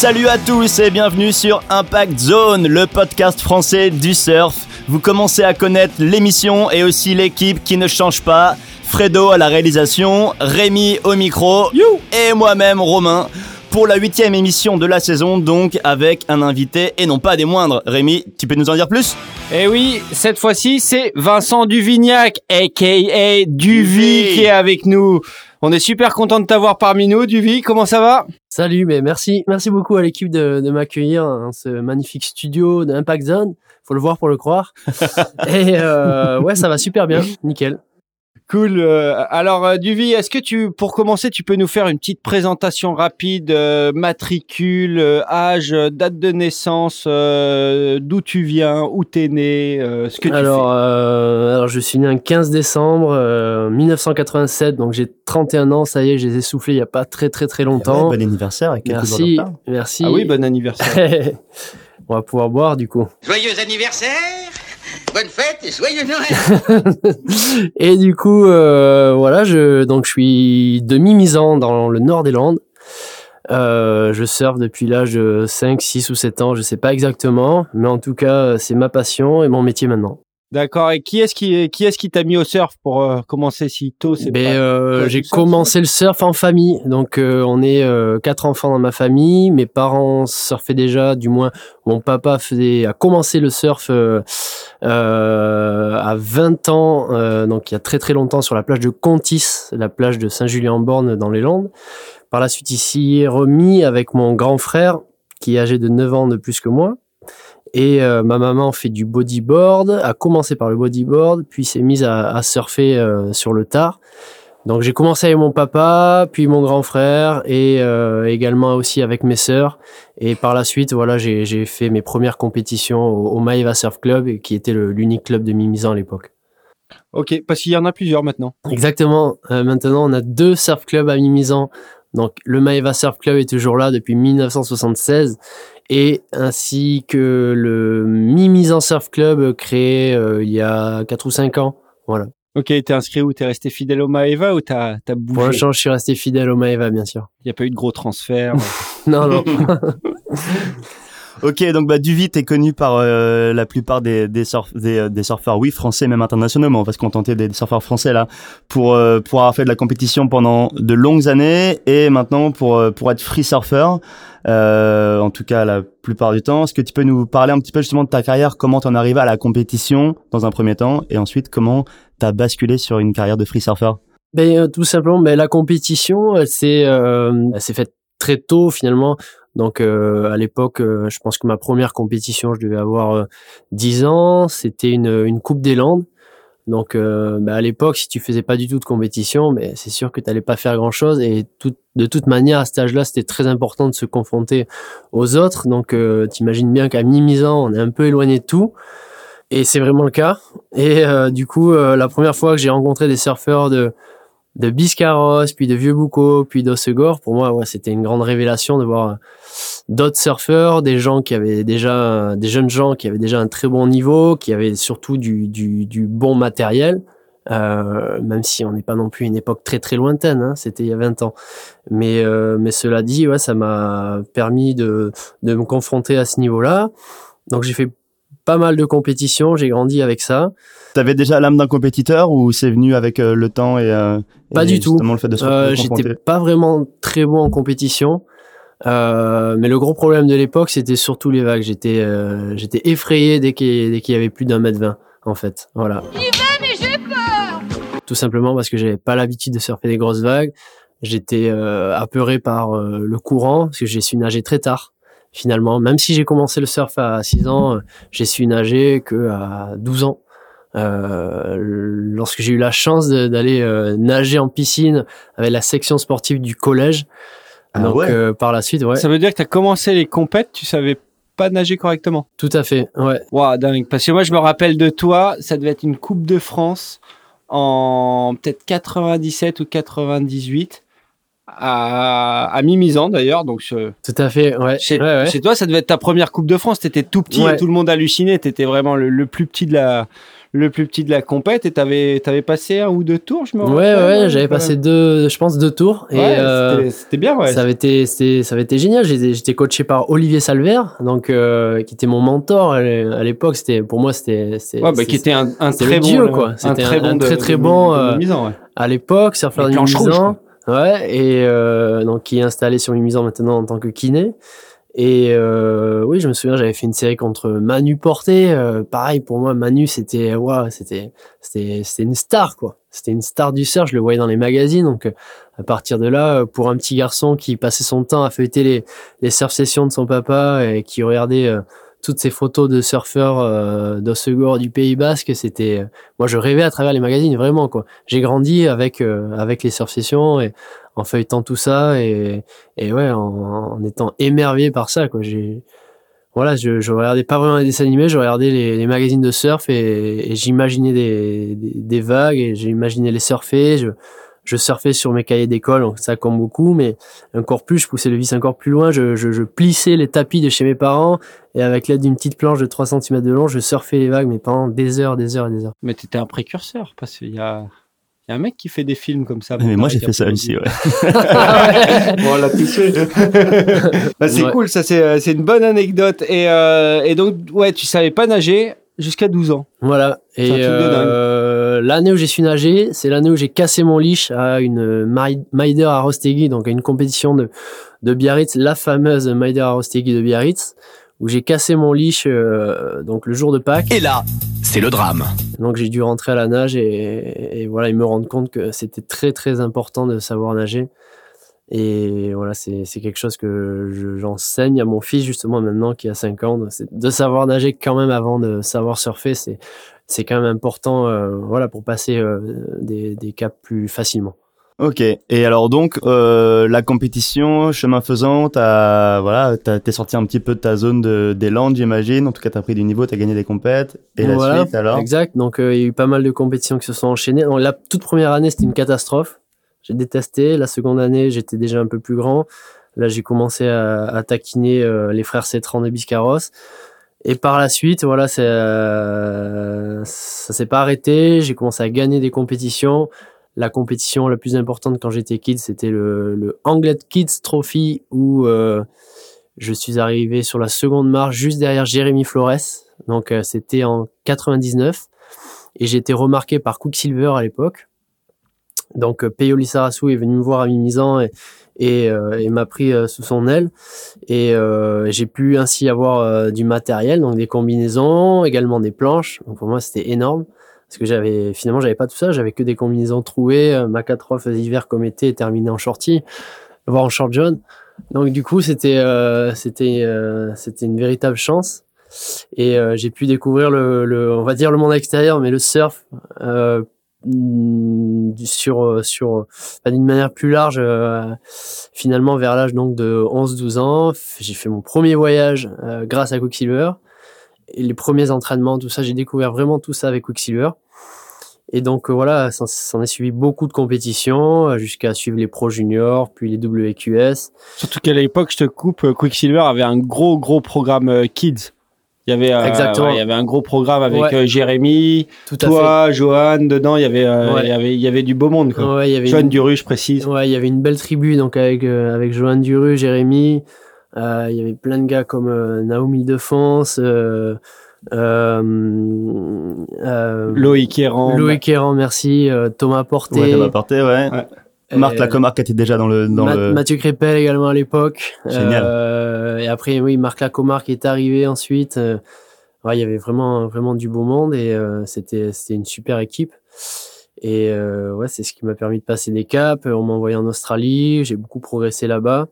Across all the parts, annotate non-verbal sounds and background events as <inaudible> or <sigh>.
Salut à tous et bienvenue sur Impact Zone, le podcast français du surf. Vous commencez à connaître l'émission et aussi l'équipe qui ne change pas. Fredo à la réalisation, Rémi au micro et moi-même Romain pour la huitième émission de la saison, donc avec un invité et non pas des moindres. Rémi, tu peux nous en dire plus? Eh oui, cette fois-ci, c'est Vincent Duvignac, a.k.a. Duvi, Duvi. qui est avec nous. On est super content de t'avoir parmi nous, Duvi. Comment ça va? Salut, mais merci, merci beaucoup à l'équipe de, de m'accueillir dans ce magnifique studio d'Impact Zone. Faut le voir pour le croire. <laughs> Et euh, ouais, ça va super bien, nickel. Cool. euh, alors, euh, Duvi, est-ce que tu, pour commencer, tu peux nous faire une petite présentation rapide, euh, matricule, euh, âge, date de naissance, euh, d'où tu viens, où t'es né, euh, ce que tu Alors, euh, alors, je suis né un 15 décembre euh, 1987, donc j'ai 31 ans, ça y est, je les ai soufflés il y a pas très très très longtemps. Bon anniversaire quelques merci, merci. fais. Ah oui, bon anniversaire. <laughs> On va pouvoir boire du coup. Joyeux anniversaire, bonne fête et joyeux Noël. <laughs> Et du coup, euh, voilà, je donc je suis de Mimizan dans le nord des Landes. Euh, je surfe depuis l'âge de 5, 6 ou 7 ans, je sais pas exactement, mais en tout cas, c'est ma passion et mon métier maintenant. D'accord. Et qui est-ce qui, qui est-ce qui t'a mis au surf pour euh, commencer si tôt C'est Ben, euh, j'ai commencé le surf en famille, donc euh, on est euh, quatre enfants dans ma famille. Mes parents surfaient déjà, du moins mon papa faisait a commencé le surf euh, à 20 ans, euh, donc il y a très très longtemps sur la plage de Contis, la plage de Saint-Julien-en-Borne dans les Landes. Par la suite ici remis avec mon grand frère qui est âgé de 9 ans de plus que moi. Et euh, ma maman fait du bodyboard, a commencé par le bodyboard, puis s'est mise à, à surfer euh, sur le tard. Donc j'ai commencé avec mon papa, puis mon grand frère, et euh, également aussi avec mes sœurs. Et par la suite, voilà, j'ai fait mes premières compétitions au, au Maeva Surf Club, qui était l'unique club de Mimizan à l'époque. Ok, parce qu'il y en a plusieurs maintenant. Exactement. Euh, maintenant, on a deux surf clubs à Mimizan. Donc, le Maeva Surf Club est toujours là depuis 1976 et ainsi que le Mimizan Surf Club créé euh, il y a 4 ou 5 ans. Voilà. Ok, t'es inscrit où? T'es resté fidèle au Maeva ou t'as t'as Pour bougé l'instant, je suis resté fidèle au Maeva, bien sûr. Il n'y a pas eu de gros transfert. <laughs> Non, non. <laughs> Ok, donc bah Duvi, t'es connu par euh, la plupart des des, surf, des, euh, des surfeurs, oui, français, même internationaux, mais on va se contenter des, des surfeurs français là, pour euh, pour avoir fait de la compétition pendant de longues années et maintenant pour euh, pour être free surfer, euh, en tout cas la plupart du temps. Est-ce que tu peux nous parler un petit peu justement de ta carrière, comment t'en arrivé à la compétition dans un premier temps, et ensuite comment t'as basculé sur une carrière de free surfer? Ben, euh, tout simplement, ben, la compétition, elle s'est faite très tôt finalement. Donc euh, à l'époque, euh, je pense que ma première compétition, je devais avoir euh, 10 ans. C'était une, une Coupe des Landes. Donc euh, ben, à l'époque, si tu faisais pas du tout de compétition, ben, c'est sûr que tu n'allais pas faire grand-chose. Et tout, de toute manière, à cet âge-là, c'était très important de se confronter aux autres. Donc euh, t'imagines bien qu'à Mimizan, on est un peu éloigné de tout. Et c'est vraiment le cas. Et euh, du coup, la première fois que j'ai rencontré des surfeurs de de Biscarros, puis de Vieux Boucau, puis d'Ossegor, pour moi, ouais, c'était une grande révélation de voir euh, d'autres surfeurs, des gens qui avaient déjà, des jeunes gens qui avaient déjà un très bon niveau, qui avaient surtout du, du, du bon matériel, euh, même si on n'est pas non plus une époque très très lointaine, hein, c'était il y a 20 ans. Mais, euh, mais cela dit, ouais, ça m'a permis de, de me confronter à ce niveau-là. Donc j'ai fait pas mal de compétitions, j'ai grandi avec ça. T'avais déjà l'âme d'un compétiteur ou c'est venu avec euh, le temps et euh, Pas et du tout. le fait de se Euh, J'étais pas vraiment très bon en compétition. Euh, mais le gros problème de l'époque, c'était surtout les vagues. J'étais, euh, j'étais effrayé dès qu'il, dès qu'il y avait plus d'un mètre vingt, en fait. Voilà. Tout simplement parce que j'avais pas l'habitude de surfer des grosses vagues. J'étais euh, apeuré par euh, le courant parce que j'ai su nager très tard. Finalement, même si j'ai commencé le surf à 6 ans, j'ai su nager que à 12 ans. Euh, lorsque j'ai eu la chance d'aller euh, nager en piscine avec la section sportive du collège. Ah Donc ouais. euh, par la suite, ouais, Ça veut dire que t'as commencé les compètes, tu savais pas nager correctement. tout à fait, ouais. Waouh, dingue. Parce que moi, je me rappelle de toi, ça devait être une Coupe de France en peut-être 97 ou 98 à, à Mimizan d'ailleurs. Donc ce- Tout à fait, ouais. chez, ouais, ouais. chez toi, ça devait être ta première Coupe de France. T'étais tout petit Ouais. et tout le monde hallucinait. T'étais vraiment le, le plus petit de la le plus petit de la compète et t'avais t'avais passé un ou deux tours, je me Ouais, rappelle. ouais, j'avais passé deux, je pense, deux tours. Ouais, et euh, c'était- bien, ouais. ça avait été, ça avait été génial. J'étais coaché par Olivier Salver, donc euh, qui était mon mentor à l'é- à l'époque. C'était pour moi, c'était, c'était- Ouais, bah, qui était un, très bon, dieu, euh, quoi. un C'était très un- bon, un de- très, de- très de- bon, de euh, Mimizan, ouais. à l'époque, surfeur du planches rouges. Ouais, et euh, donc qui est installé sur Mimizan maintenant en tant que kiné. Et euh, oui, je me souviens, j'avais fait une série contre Manu Porté. Euh, pareil pour moi, Manu, c'était waouh, c'était c'était c'était une star quoi. C'était une star du surf. Je le voyais dans les magazines. Donc euh, à partir de là, euh, pour un petit garçon qui passait son temps à feuilleter les les surf sessions de son papa et qui regardait euh, toutes ces photos de surfeurs euh, d'Ossegor du Pays Basque, c'était moi je rêvais à travers les magazines vraiment quoi. J'ai grandi avec euh, avec les surf sessions et en feuilletant tout ça et et ouais en, en étant émerveillé par ça quoi. J'ai voilà, je, je regardais pas vraiment les dessins animés, je regardais les, les magazines de surf et, et j'imaginais des, des, vagues et j'imaginais les surfer. Je, je surfais sur mes cahiers d'école, donc ça compte beaucoup, mais encore plus, je poussais le vis encore plus loin, je, je, je plissais les tapis de chez mes parents et avec l'aide d'une petite planche de 3 cm de long, je surfais les vagues, mais pendant des heures, des heures et des heures. Mais t'étais un précurseur parce qu'il y a y a un mec qui fait des films comme ça. Mais moi, j'ai fait ça aussi, ouais. <laughs> Bon, on l'a tous fait. <laughs> bah, c'est Ouais. cool, ça c'est euh, c'est une bonne anecdote. Et, euh, et donc, ouais, tu savais pas nager jusqu'à 12 ans. Voilà. Et euh, l'année où j'ai su nager, c'est l'année où j'ai cassé mon leash à une Mai- Maider à Rostegui, donc à une compétition de, de Biarritz, la fameuse Maider à Rostegui de Biarritz, où j'ai cassé mon leash euh, donc le jour de Pâques. Et là, c'est le drame. Donc j'ai dû rentrer à la nage et, et voilà, et me rendre compte que c'était très très important de savoir nager. Et voilà, c'est c'est quelque chose que je- j'enseigne à mon fils justement maintenant qui a 5 ans, de, savoir nager quand même avant de savoir surfer, c'est c'est quand même important euh, voilà pour passer euh, des, des caps plus facilement. Ok. Et alors donc euh, la compétition, chemin faisant, t'as voilà, t'as- t'es sorti un petit peu de ta zone de, des Landes, j'imagine. En tout cas, t'as pris du niveau, t'as gagné des compètes. Et la Voilà, suite alors Exact. Donc euh, il y a eu pas mal de compétitions qui se sont enchaînées. Donc, la toute première année, c'était une catastrophe. J'ai détesté. La seconde année, j'étais déjà un peu plus grand. Là, j'ai commencé à, à taquiner euh, les frères Cétran de Biscarros. Et par la suite, voilà, euh, ça s'est pas arrêté. J'ai commencé à gagner des compétitions. La compétition la plus importante quand j'étais kid, c'était le, le Anglet Kids Trophy où euh, je suis arrivé sur la seconde marche juste derrière Jérémy Flores. Donc euh, c'était en 99 et j'ai été remarqué par Quicksilver à l'époque. Donc euh, Peyo Lissarassou est venu me voir à Mimizan et, et, et m'a pris sous son aile et j'ai pu ainsi avoir du matériel, donc des combinaisons, également des planches. Donc pour moi c'était énorme parce que j'avais finalement j'avais pas tout ça, j'avais que des combinaisons trouées, euh, ma 4 faisait hiver comme été, terminé en shorty, voire en short jaune. Donc du coup c'était euh, c'était euh, c'était une véritable chance. Et euh, j'ai pu découvrir le, le on va dire le monde extérieur mais le surf euh, mm, sur sur d'une manière plus large euh, finalement vers l'âge donc de 11 12 ans j'ai fait mon premier voyage euh, grâce à Quicksilver et les premiers entraînements tout ça j'ai découvert vraiment tout ça avec Quicksilver et donc euh, voilà s'en- s'en est suivi beaucoup de compétitions euh, jusqu'à suivre les pro juniors puis les WQS Surtout qu'à l'époque, je te coupe, euh, Quicksilver avait un gros, gros programme Kids. Il y avait, euh, Exactement. ouais, il y avait un gros programme avec Ouais. Jérémy, tout toi, Johan, dedans, il y avait, euh, Ouais. il y avait, il y avait du beau monde, quoi. Johan une- Duru, je précise. Ouais, il y avait une belle tribu donc avec euh, avec Johan Duru, Jérémy. Euh, il y avait plein de gars comme euh, Naomi Defense, euh, euh, euh, Loïc Errand. Loïc Errand, merci, euh, Thomas Porté, Ouais, pas porté, ouais. Ouais. Marc euh, Lacomarque était déjà dans le dans Ma- le. Mathieu Crépel également à l'époque. Génial. Euh, et après, oui, Marc Lacomar qui est arrivé ensuite. Euh, ouais, il y avait vraiment, vraiment du beau monde et euh, c'était, c'était une super équipe. Et euh, ouais, c'est ce qui m'a permis de passer des caps. On m'a envoyé en Australie. J'ai beaucoup progressé là-bas,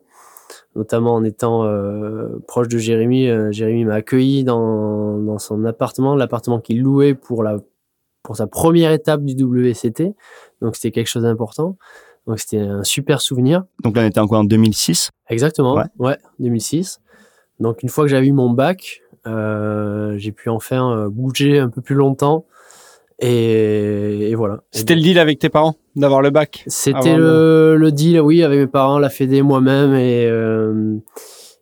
notamment en étant euh, proche de Jérémy. Euh, Jérémy m'a accueilli dans, dans son appartement, l'appartement qu'il louait pour la pour sa première étape du WCT. Donc c'était quelque chose d'important. Donc c'était un super souvenir. Donc là, on était encore en 2006. Exactement. Ouais. Ouais. 2006. Donc une fois que j'avais eu mon bac, euh, j'ai pu enfin euh, bouger un peu plus longtemps Et, et voilà. C'était le deal avec tes parents d'avoir le bac C'était le, le deal, oui, avec mes parents, la Fédé, moi-même. Et euh,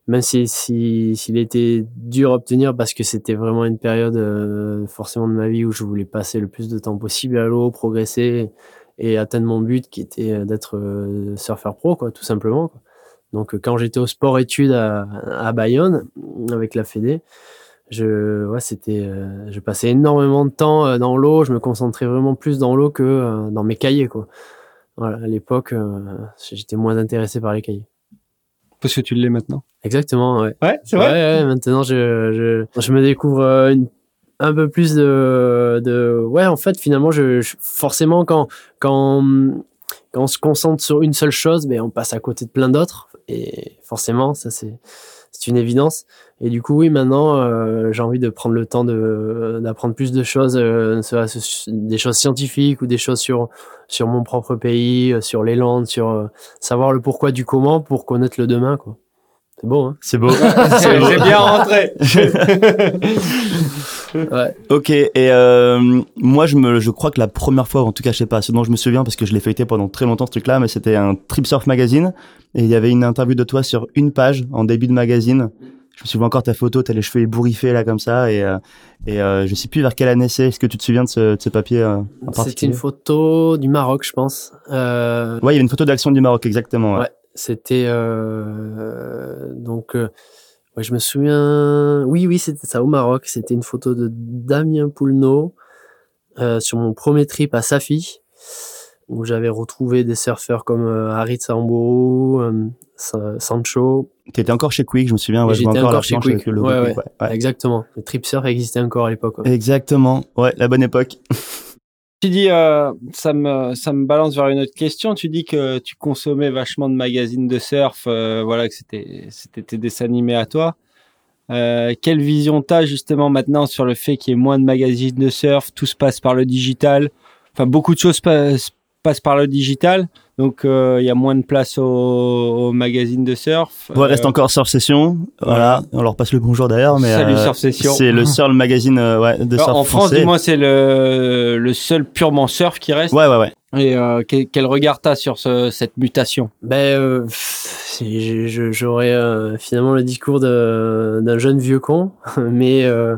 même s'il si, s'il était dur à obtenir parce que c'était vraiment une période euh, forcément de ma vie où je voulais passer le plus de temps possible à l'eau, progresser et atteindre mon but qui était euh, d'être euh, surfeur pro, quoi, tout simplement. Quoi. Donc quand j'étais au sport études à, à Bayonne avec la Fédé, je ouais c'était euh, je passais énormément de temps euh, dans l'eau. Je me concentrais vraiment plus dans l'eau que euh, dans mes cahiers quoi. Voilà à l'époque j'étais moins intéressé par les cahiers. Parce que tu l'es maintenant. Exactement ouais. Ouais c'est vrai. Ouais, ouais, maintenant je, je je me découvre une, un peu plus de de ouais en fait finalement je, je forcément quand quand quand on se concentre sur une seule chose ben on passe à côté de plein d'autres. Et forcément ça c'est c'est une évidence. Et du coup, oui, maintenant, euh, j'ai envie de prendre le temps de d'apprendre plus de choses, euh, des choses scientifiques ou des choses sur sur mon propre pays, euh, sur les Landes, sur euh, savoir le pourquoi du comment pour connaître le demain, quoi. C'est beau, hein C'est beau. <laughs> c'est bien rentré. <laughs> ouais. Ok. Et euh, moi, je me, je crois que la première fois, en tout cas, je sais pas, ce dont je me souviens parce que je l'ai feuilleté pendant très longtemps ce truc-là, mais c'était un Trip Surf magazine et il y avait une interview de toi sur une page en début de magazine. Je me souviens encore ta photo, t'as les cheveux ébouriffés là comme ça et euh, et euh, je sais plus vers quelle année c'est. Est-ce que tu te souviens de ce, de ce papier euh, en C'était une photo du Maroc, je pense. Euh... Ouais, il y avait une photo d'action du Maroc, exactement. Ouais. ouais c'était euh... donc. Euh, ouais, je me souviens. Oui, oui, c'était ça au Maroc. C'était une photo de Damien Poulneau sur mon premier trip à Safi où j'avais retrouvé des surfeurs comme Harit Samburu, Sancho. Tu étais encore chez Quick, je me souviens. Ouais, J'étais encore, encore chez Quick. Le ouais, ouais. Quick, ouais, Exactement. Le trip surf existait encore à l'époque. Ouais. Exactement. Ouais, la bonne époque. <laughs> Tu dis, euh, ça me ça me balance vers une autre question. Tu dis que tu consommais vachement de magazines de surf, euh, voilà, que c'était c'était tes dessins animés à toi. Euh, quelle vision t'as justement maintenant sur le fait qu'il y ait moins de magazines de surf, tout se passe par le digital? Enfin, beaucoup de choses passent passe par le digital, donc il euh, y a moins de place aux, aux magazines de surf. Ouais, reste encore Surf Session, voilà. On leur passe le bonjour d'ailleurs, mais Salut euh, Surf Session. c'est le seul magazine euh, ouais, de surf en France, français. du moins, c'est le le seul purement surf qui reste. Ouais, ouais, ouais. Et euh, quel, quel regard t'as sur ce, cette mutation? Ben, euh, j'aurais euh, finalement le discours d'un jeune vieux con, <laughs> mais euh,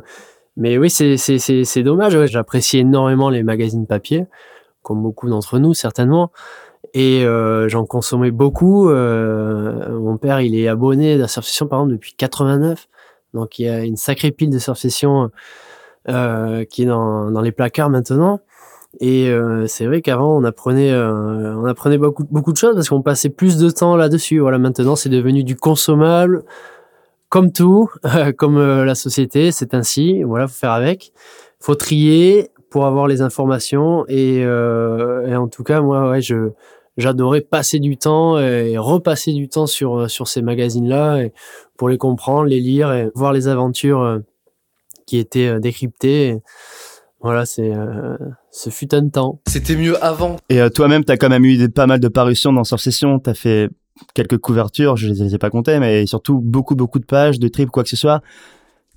mais oui, c'est c'est c'est c'est dommage. ouais. J'apprécie énormément les magazines papier, comme beaucoup d'entre nous certainement, et euh, j'en consommais beaucoup. Euh, mon père, il est abonné la Surf Session par exemple depuis 89, donc il y a une sacrée pile de Surf Session euh, qui est dans dans les placards maintenant. Et c'est vrai qu'avant on apprenait on apprenait beaucoup beaucoup de choses parce qu'on passait plus de temps là-dessus. Voilà, maintenant c'est devenu du consommable comme tout, <laughs> comme la société, c'est ainsi. Voilà, faut faire avec. Faut trier pour avoir les informations et, euh, et en tout cas moi ouais, je j'adorais passer du temps et repasser du temps sur sur ces magazines là et pour les comprendre, les lire et voir les aventures euh, qui étaient euh, décryptées. Et voilà, c'est euh, ce fut un temps. C'était mieux avant. Et euh, toi-même, t'as quand même eu des- pas mal de parutions dans Surf Session. T'as fait quelques couvertures, je les ai pas comptées, mais surtout beaucoup, beaucoup de pages, de trips, quoi que ce soit.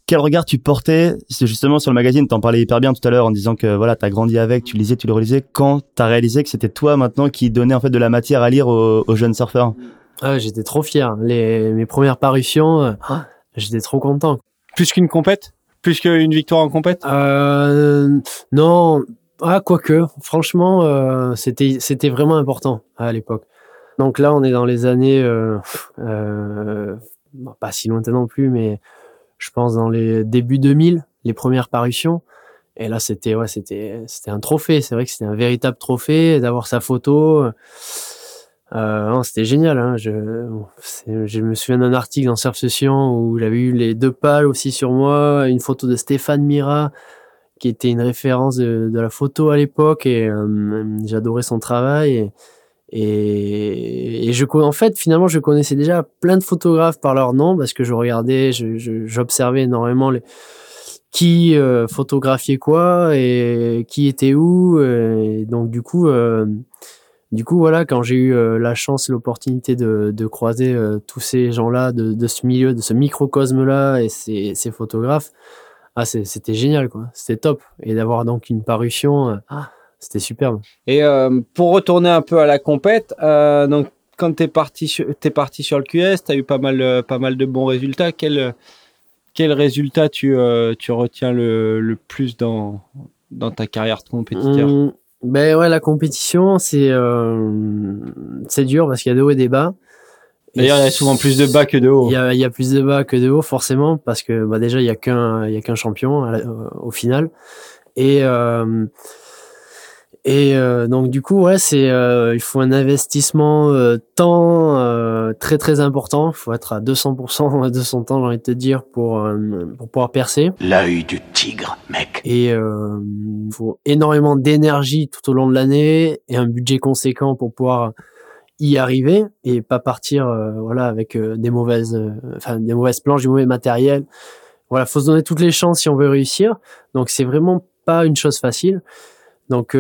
Quel regard tu portais, c'est justement sur le magazine, t'en parlais hyper bien tout à l'heure en disant que voilà, t'as grandi avec, tu lisais, tu le relisais, quand t'as réalisé que c'était toi maintenant qui donnais en fait de la matière à lire aux, aux jeunes surfeurs? Ah, j'étais trop fier. Les mes premières parutions, euh, ah, j'étais trop content. Plus qu'une compète? Plus qu'une victoire en compète? Euh, non, ah quoique, franchement, euh, c'était c'était vraiment important à l'époque. Donc là, on est dans les années, euh, euh, pas si lointain non plus, mais je pense dans les débuts 2000, les premières parutions. Et là, c'était ouais, c'était c'était un trophée. C'est vrai que c'était un véritable trophée d'avoir sa photo. Euh, c'était génial. Hein. Je, je me souviens d'un article dans Surf Session où j'avais eu les deux pales aussi sur moi, une photo de Stéphane Mira qui était une référence de, la photo à l'époque et euh, j'adorais son travail et, et je en fait finalement je connaissais déjà plein de photographes par leur nom parce que je regardais j'observais énormément les qui euh, photographiait quoi et qui était où et donc du coup euh, du coup voilà quand j'ai eu euh, la chance l'opportunité de, croiser euh, tous ces gens là de, ce milieu de ce microcosme là et ces, photographes ah, c'était génial, quoi. C'était top. Et d'avoir donc une parution, ah, c'était superbe. Et euh, pour retourner un peu à la compète, euh, donc quand t'es parti sur, es parti sur le QS, t'as eu pas mal, pas mal de bons résultats. Quel, quel résultat tu, tu retiens le, le, plus dans, dans ta carrière de compétiteur? Mmh, Ben ouais, la compétition, c'est c'est dur parce qu'il y a des hauts et des bas. D'ailleurs, il y a souvent plus de bas que de hauts. Il y a, il y a plus de bas que de hauts, forcément, parce que bah, déjà, il y a qu'un il y a qu'un champion au final. Et euh, et euh, donc du coup, ouais, c'est euh, il faut un investissement euh, temps euh, très très important. Il faut être à 200% de son temps, j'ai envie de te dire, pour pour pouvoir percer. L'œil du tigre, mec. Et il faut énormément d'énergie tout au long de l'année et un budget conséquent pour pouvoir y arriver et pas partir euh, voilà avec euh, des mauvaises euh, enfin des mauvaises planches du mauvais matériel voilà faut se donner toutes les chances si on veut réussir donc c'est vraiment pas une chose facile donc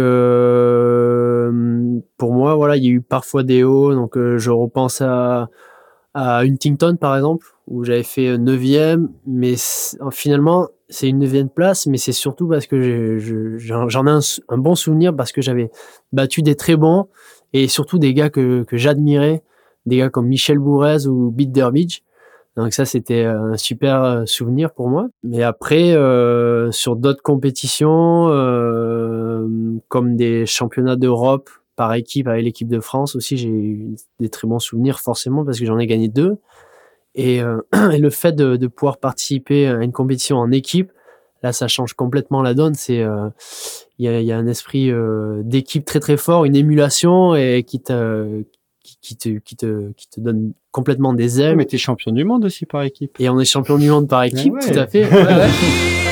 pour moi voilà il y a eu parfois des hauts. Donc je repense à Huntington par exemple où j'avais fait neuvième. Mais finalement c'est une neuvième place mais c'est surtout parce que j'en ai un, un, bon souvenir parce que j'avais battu des très bons et surtout des gars que, que j'admirais, des gars comme Michel Bourrez ou Beat Derbidge. Donc ça, c'était un super euh, souvenir pour moi. Mais après, euh, sur d'autres compétitions, euh, comme des championnats d'Europe par équipe avec l'équipe de France aussi, j'ai eu des très bons souvenirs forcément parce que j'en ai gagné deux. Et, euh, <clears throat> et le fait de, de, pouvoir participer à une compétition en équipe, là, ça change complètement la donne. C'est euh, il y a, y a, un esprit euh, d'équipe très très fort, une émulation et qui te qui, te qui te qui te donne complètement des ailes. Mais t'es champion du monde aussi par équipe. Et on est champion du monde par équipe, tout à fait. <laughs>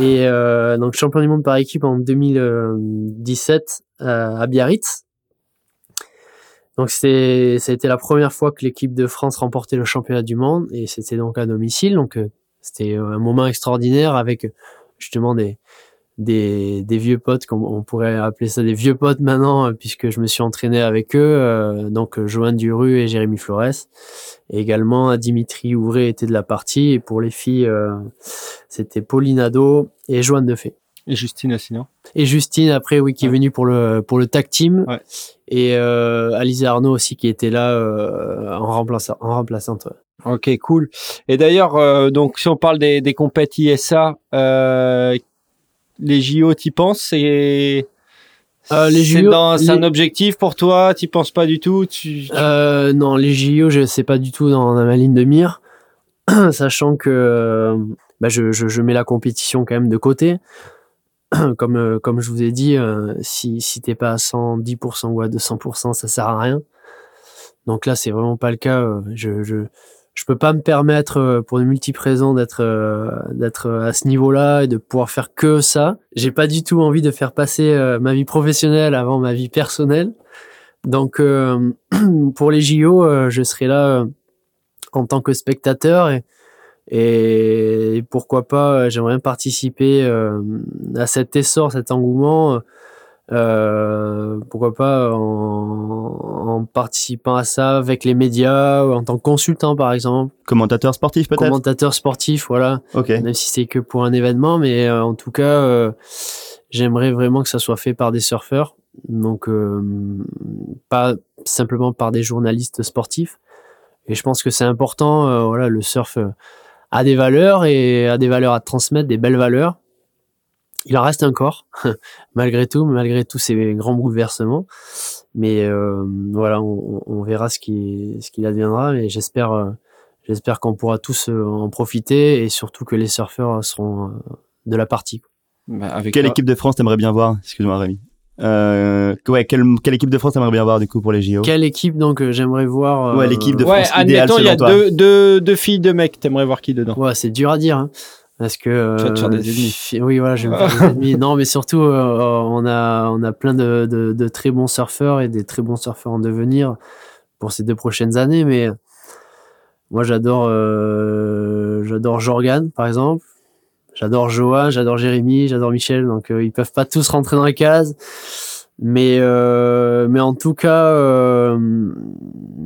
Et euh, donc champion du monde par équipe en 2017 euh, à Biarritz. Donc c'était ça a été la première fois que l'équipe de France remportait le championnat du monde et c'était donc à domicile. Donc euh, c'était euh, un moment extraordinaire avec justement des, des, des vieux potes, comme on pourrait appeler ça des vieux potes maintenant, euh, puisque je me suis entraîné avec eux, euh, donc Joanne Duru et Jérémy Flores. Et également Dimitri Ouvré était de la partie. Et pour les filles, c'était Pauline Ado et Joanne Defay. Et Justine aussi, non Et Justine, après, oui, qui est venue pour le, pour le tag team. Ouais. Et euh, Alice Arnaud aussi, qui était là euh, en, remplaçant, en remplaçante. Ok, cool. Et d'ailleurs, euh, donc si on parle des, des compètes ISA, euh, les JO, t'y penses? C'est euh, les JO, c'est un objectif pour toi? T'y penses pas du tout? Tu... Euh, Non, les JO, je sais pas du tout dans, dans ma ligne de mire, <clears throat> sachant que bah, je, je, je, mets la compétition quand même de côté. <clears throat> comme comme je vous ai dit, si si t'es pas à 110% ou à 200%, ça sert à rien. Donc là, c'est vraiment pas le cas. Je, je, je peux pas me permettre euh, pour une multiprésent d'être euh, d'être à ce niveau-là et de pouvoir faire que ça. J'ai pas du tout envie de faire passer euh, ma vie professionnelle avant ma vie personnelle. Donc <clears throat> pour les JO, je serai là en tant que spectateur et, et pourquoi pas j'aimerais participer à cet essor, cet engouement euh, pourquoi pas en, en, participant à ça avec les médias ou en tant que consultant par exemple. Commentateur sportif peut-être? Commentateur sportif, voilà. Ok. Même si c'est que pour un événement, mais euh, en tout cas, euh, j'aimerais vraiment que ça soit fait par des surfeurs, donc euh, pas simplement par des journalistes sportifs. Et je pense que c'est important. voilà, le surf a des valeurs et a des valeurs à transmettre, des belles valeurs il en reste encore, <laughs> malgré tout, malgré tous ces grands bouleversements. Mais euh, voilà, on, on, verra ce qui, ce qu'il adviendra. Mais j'espère, euh, j'espère qu'on pourra tous euh, en profiter et surtout que les surfeurs seront de la partie. Bah, avec quelle équipe de France t'aimerais bien voir? Excuse-moi, Rémi. Euh, ouais, quelle, quelle équipe de France t'aimerais bien voir du coup pour les JO Quelle équipe donc j'aimerais voir Ouais, l'équipe de France ouais, idéale il y a deux, deux, deux filles, deux mecs. T'aimerais voir qui dedans? Ouais, c'est dur à dire. Hein. Parce que euh, des oui voilà, je vais me faire des ennemis. <laughs> Non, mais surtout euh, on a on a plein de, de, de, très bons surfeurs et des très bons surfeurs en devenir pour ces deux prochaines années. Mais moi j'adore euh, j'adore Jorgan par exemple. J'adore Joa, j'adore Jérémy, j'adore Michel. Donc euh, ils peuvent pas tous rentrer dans la case. Mais euh, mais en tout cas, euh,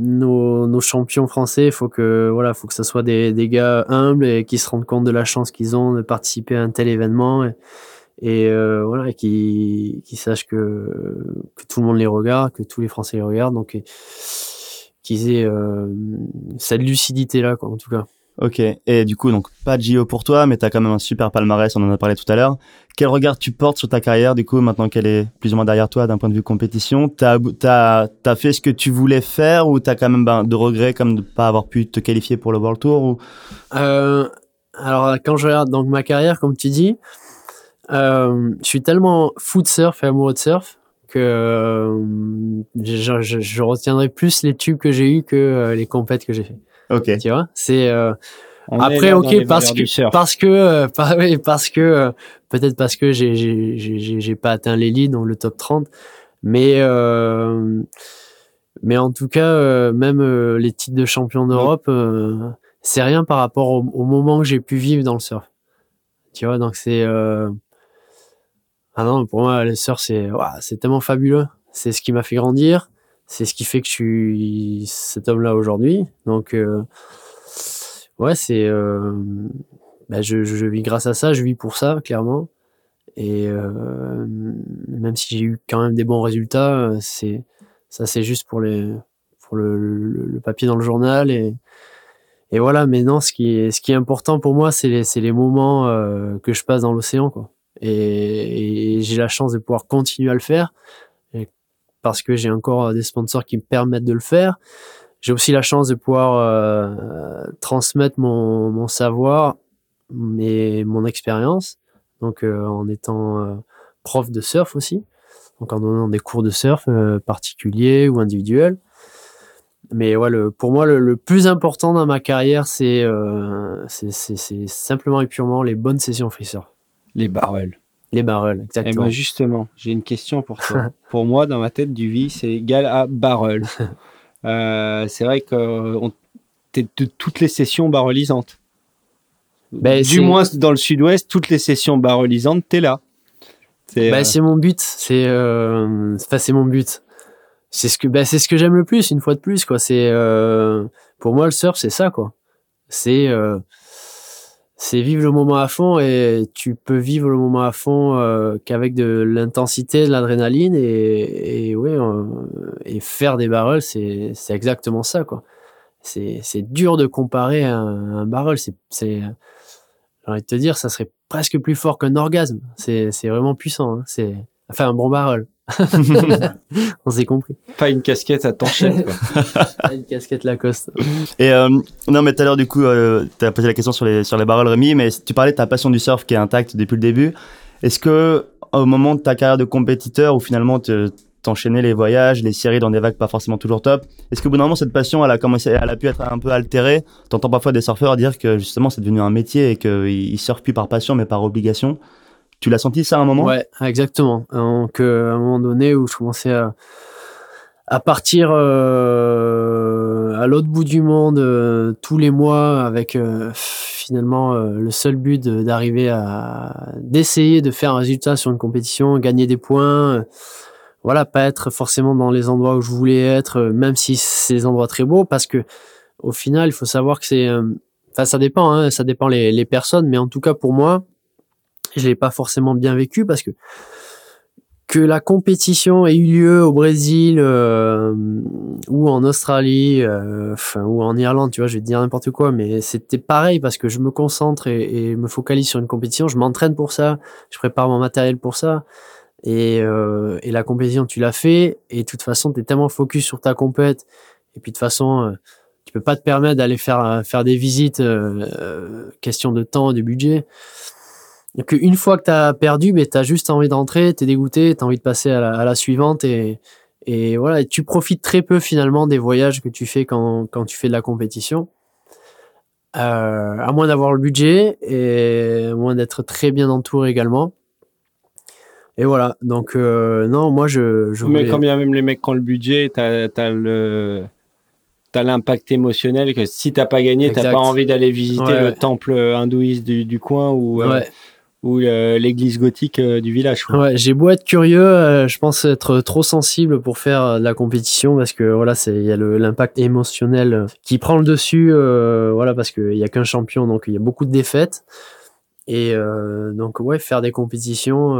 nos, nos champions français, faut que voilà, faut que ça soit des, des gars humbles et qui se rendent compte de la chance qu'ils ont de participer à un tel événement et, et euh, voilà, qui qui sachent que que tout le monde les regarde, que tous les Français les regardent, donc qu'ils aient euh, cette lucidité là, quoi, en tout cas. Ok. Et du coup, donc pas de JO pour toi, mais t'as quand même un super palmarès. On en a parlé tout à l'heure. Quel regard tu portes sur ta carrière, du coup, maintenant qu'elle est plus ou moins derrière toi d'un point de vue compétition? T'as t'as fait ce que tu voulais faire ou t'as quand même ben, de regrets comme de pas avoir pu te qualifier pour le World Tour ou? Euh, alors quand je regarde donc ma carrière, comme tu dis, euh, je suis tellement foot surf et amoureux de surf que euh, je, retiendrai plus les tubes que j'ai eu que les compètes que j'ai fait. Ok. Tu vois, c'est euh, après dans ok les parce que parce que euh, <laughs> par- oui, parce que euh, peut-être parce que j'ai j'ai j'ai j'ai- j'ai pas atteint l'élite donc le top 30 mais euh, mais en tout cas euh, même euh, les titres de champion d'Europe euh, c'est rien par rapport au, au moment que j'ai pu vivre dans le surf. Tu vois donc c'est euh, ah non pour moi le surf c'est ouah, c'est tellement fabuleux. C'est ce qui m'a fait grandir c'est ce qui fait que je suis cet homme là aujourd'hui. Donc euh, ouais c'est euh, bah, je, je vis grâce à ça je vis pour ça clairement. Et euh, même si j'ai eu quand même des bons résultats c'est ça c'est juste pour les pour le, le, papier dans le journal et et voilà. Mais non ce qui est ce qui est important pour moi c'est les les moments que je passe dans l'océan quoi. Et, j'ai la chance de pouvoir continuer à le faire parce que j'ai encore des sponsors qui me permettent de le faire. J'ai aussi la chance de pouvoir euh, transmettre mon, savoir et mon expérience. Donc euh, en étant euh, prof de surf aussi. Donc en donnant des cours de surf euh, particuliers ou individuels. Mais ouais, pour moi le, plus important dans ma carrière c'est euh, simplement et purement les bonnes sessions free surf. Les barrels. Les barrels Eh exactement ben justement, j'ai une question pour toi. <laughs> pour moi, dans ma tête, du vie, c'est égal à barrel. <laughs> Euh, c'est vrai que t'es de toutes les sessions barrelisantes. Ben, du moins dans le sud-ouest, toutes les sessions barrelisantes, t'es là. C'est Bah, euh, mon but, c'est euh, enfin, c'est mon but. C'est ce que c'est ce que j'aime le plus une fois de plus quoi, c'est euh, pour moi le surf c'est ça quoi. C'est c'est vivre le moment à fond et tu peux vivre le moment à fond euh, qu'avec de l'intensité, de l'adrénaline et et euh, et faire des barrels c'est c'est exactement ça quoi. C'est c'est dur de comparer un, un barrel, c'est c'est j'ai envie de te dire, ça serait presque plus fort qu'un orgasme. C'est, c'est vraiment puissant. Hein. C'est, enfin, un bon barrel. <laughs> On s'est compris. pas une casquette à ton chef. quoi. <laughs> Une casquette Lacoste. Et euh, non, mais tout à l'heure, du coup, euh, tu as posé la question sur les, sur les barrels Rémi, mais tu parlais de ta passion du surf qui est intacte depuis le début. Est-ce que, au moment de ta carrière de compétiteur, où finalement te- t'enchaînais les voyages, les séries dans des vagues pas forcément toujours top, est-ce qu'au bout d'un moment, cette passion, elle a commencé, elle a pu être un peu altérée? T'entends parfois des surfeurs dire que justement, c'est devenu un métier et qu'ils ils surfent plus par passion, mais par obligation. Tu l'as senti ça à un moment? Ouais, exactement. Donc, euh, à un moment donné où je commençais à, à partir euh, à l'autre bout du monde euh, tous les mois avec euh, finalement euh, le seul but d'arriver à d'essayer de faire un résultat sur une compétition, gagner des points. euh, voilà, pas être forcément dans les endroits où je voulais être, même si c'est des endroits très beaux, parce que au final, il faut savoir que c'est, enfin, ça dépend, hein, ça dépend les, les personnes, mais en tout cas pour moi, je l'ai pas forcément bien vécu parce que que la compétition ait eu lieu au Brésil euh, ou en Australie euh, ou en Irlande, tu vois, je vais te dire n'importe quoi, mais c'était pareil parce que je me concentre et, et me focalise sur une compétition, je m'entraîne pour ça, je prépare mon matériel pour ça. Et, euh, et la compétition, tu l'as fait, et de toute façon, tu es tellement focus sur ta compète, et puis de toute façon, euh, tu peux pas te permettre d'aller faire, euh, faire des visites, euh, question de temps de budget. Donc une fois que tu as perdu, mais tu as juste envie d'entrer, tu es dégoûté, tu as envie de passer à la, à la suivante, et, et voilà, et tu profites très peu finalement des voyages que tu fais quand, quand tu fais de la compétition. Euh, à moins d'avoir le budget et à moins d'être très bien entouré également. Et voilà, donc euh, non, moi je, je Mais quand bien même les mecs qui ont le budget, t'as as le t'as l'impact émotionnel que si t'as pas gagné, t'as pas envie d'aller visiter Ouais, le ouais. temple hindouiste du, du coin ou euh, Ouais, ou euh, l'église gothique euh, du village. Ouais, j'ai beau être curieux, euh, je pense être trop sensible pour faire de la compétition parce que voilà, c'est il y a l'impact émotionnel qui prend le dessus, voilà, parce qu'il y a qu'un champion, donc il y a beaucoup de défaites. Et donc ouais, faire des compétitions,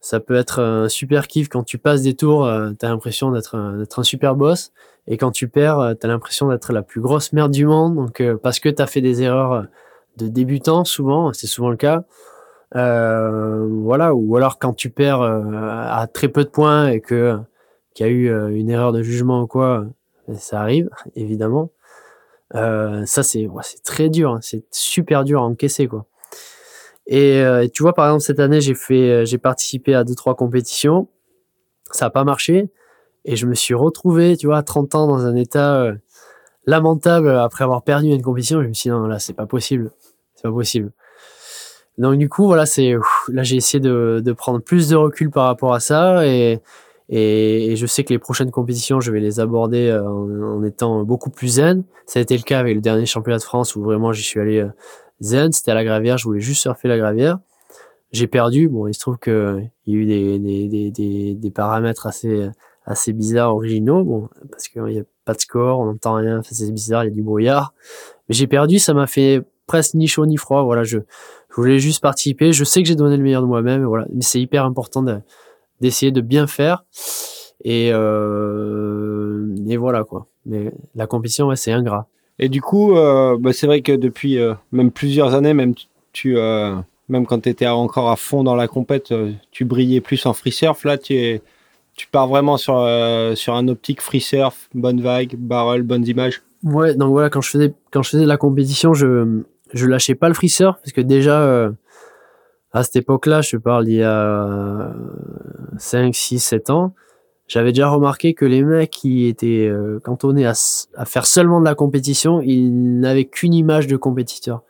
ça peut être un super kiff quand tu passes des tours, t'as l'impression d'être un, un super boss, et quand tu perds, t'as l'impression d'être la plus grosse merde du monde, donc parce que t'as fait des erreurs de débutant souvent, c'est souvent le cas. Euh, voilà, ou alors quand tu perds euh, à très peu de points et que qu'il y a eu euh, une erreur de jugement ou quoi, euh, ça arrive <laughs> évidemment. Euh, ça c'est c'est très dur, hein, c'est super dur à encaisser quoi. Et tu vois par exemple cette année j'ai fait j'ai participé à deux trois compétitions, ça a pas marché et je me suis retrouvé tu vois à 30 ans dans un état lamentable après avoir perdu une compétition. Je me suis dit non là c'est pas possible, pas possible. Donc du coup voilà c'est là j'ai essayé de, prendre plus de recul par rapport à ça et, et je sais que les prochaines compétitions je vais les aborder euh, en, étant beaucoup plus zen. Ça a été le cas avec le dernier championnat de France où vraiment j'y suis allé euh, zen. C'était à la gravière, je voulais juste surfer la gravière. J'ai perdu. Bon il se trouve que il y a eu des des paramètres assez assez bizarres originaux. Bon parce qu'il y a pas de score, on n'entend rien, c'est bizarre, il y a du brouillard. Mais j'ai perdu, ça m'a fait presque ni chaud ni froid. Voilà, je, je voulais juste participer. Je sais que j'ai donné le meilleur de moi-même. Voilà, mais c'est hyper important de- d'essayer de bien faire. Et euh, et voilà quoi. Mais la compétition, ouais, c'est ingrat. Et du coup, euh, bah, c'est vrai que depuis euh, même plusieurs années, même tu, tu, même quand tu étais encore à fond dans la compète, tu brillais plus en free surf. Là, tu, es, tu pars vraiment sur, sur un optique free surf, bonne vague, barrel, bonnes images. Ouais, donc voilà, quand je faisais quand je faisais la compétition, je je lâchais pas le free surf parce que déjà euh, à cette époque-là, je parle d'il y a 5 6 7 ans, j'avais déjà remarqué que les mecs qui étaient euh, cantonnés à, à faire seulement de la compétition, ils n'avaient qu'une image de compétiteur.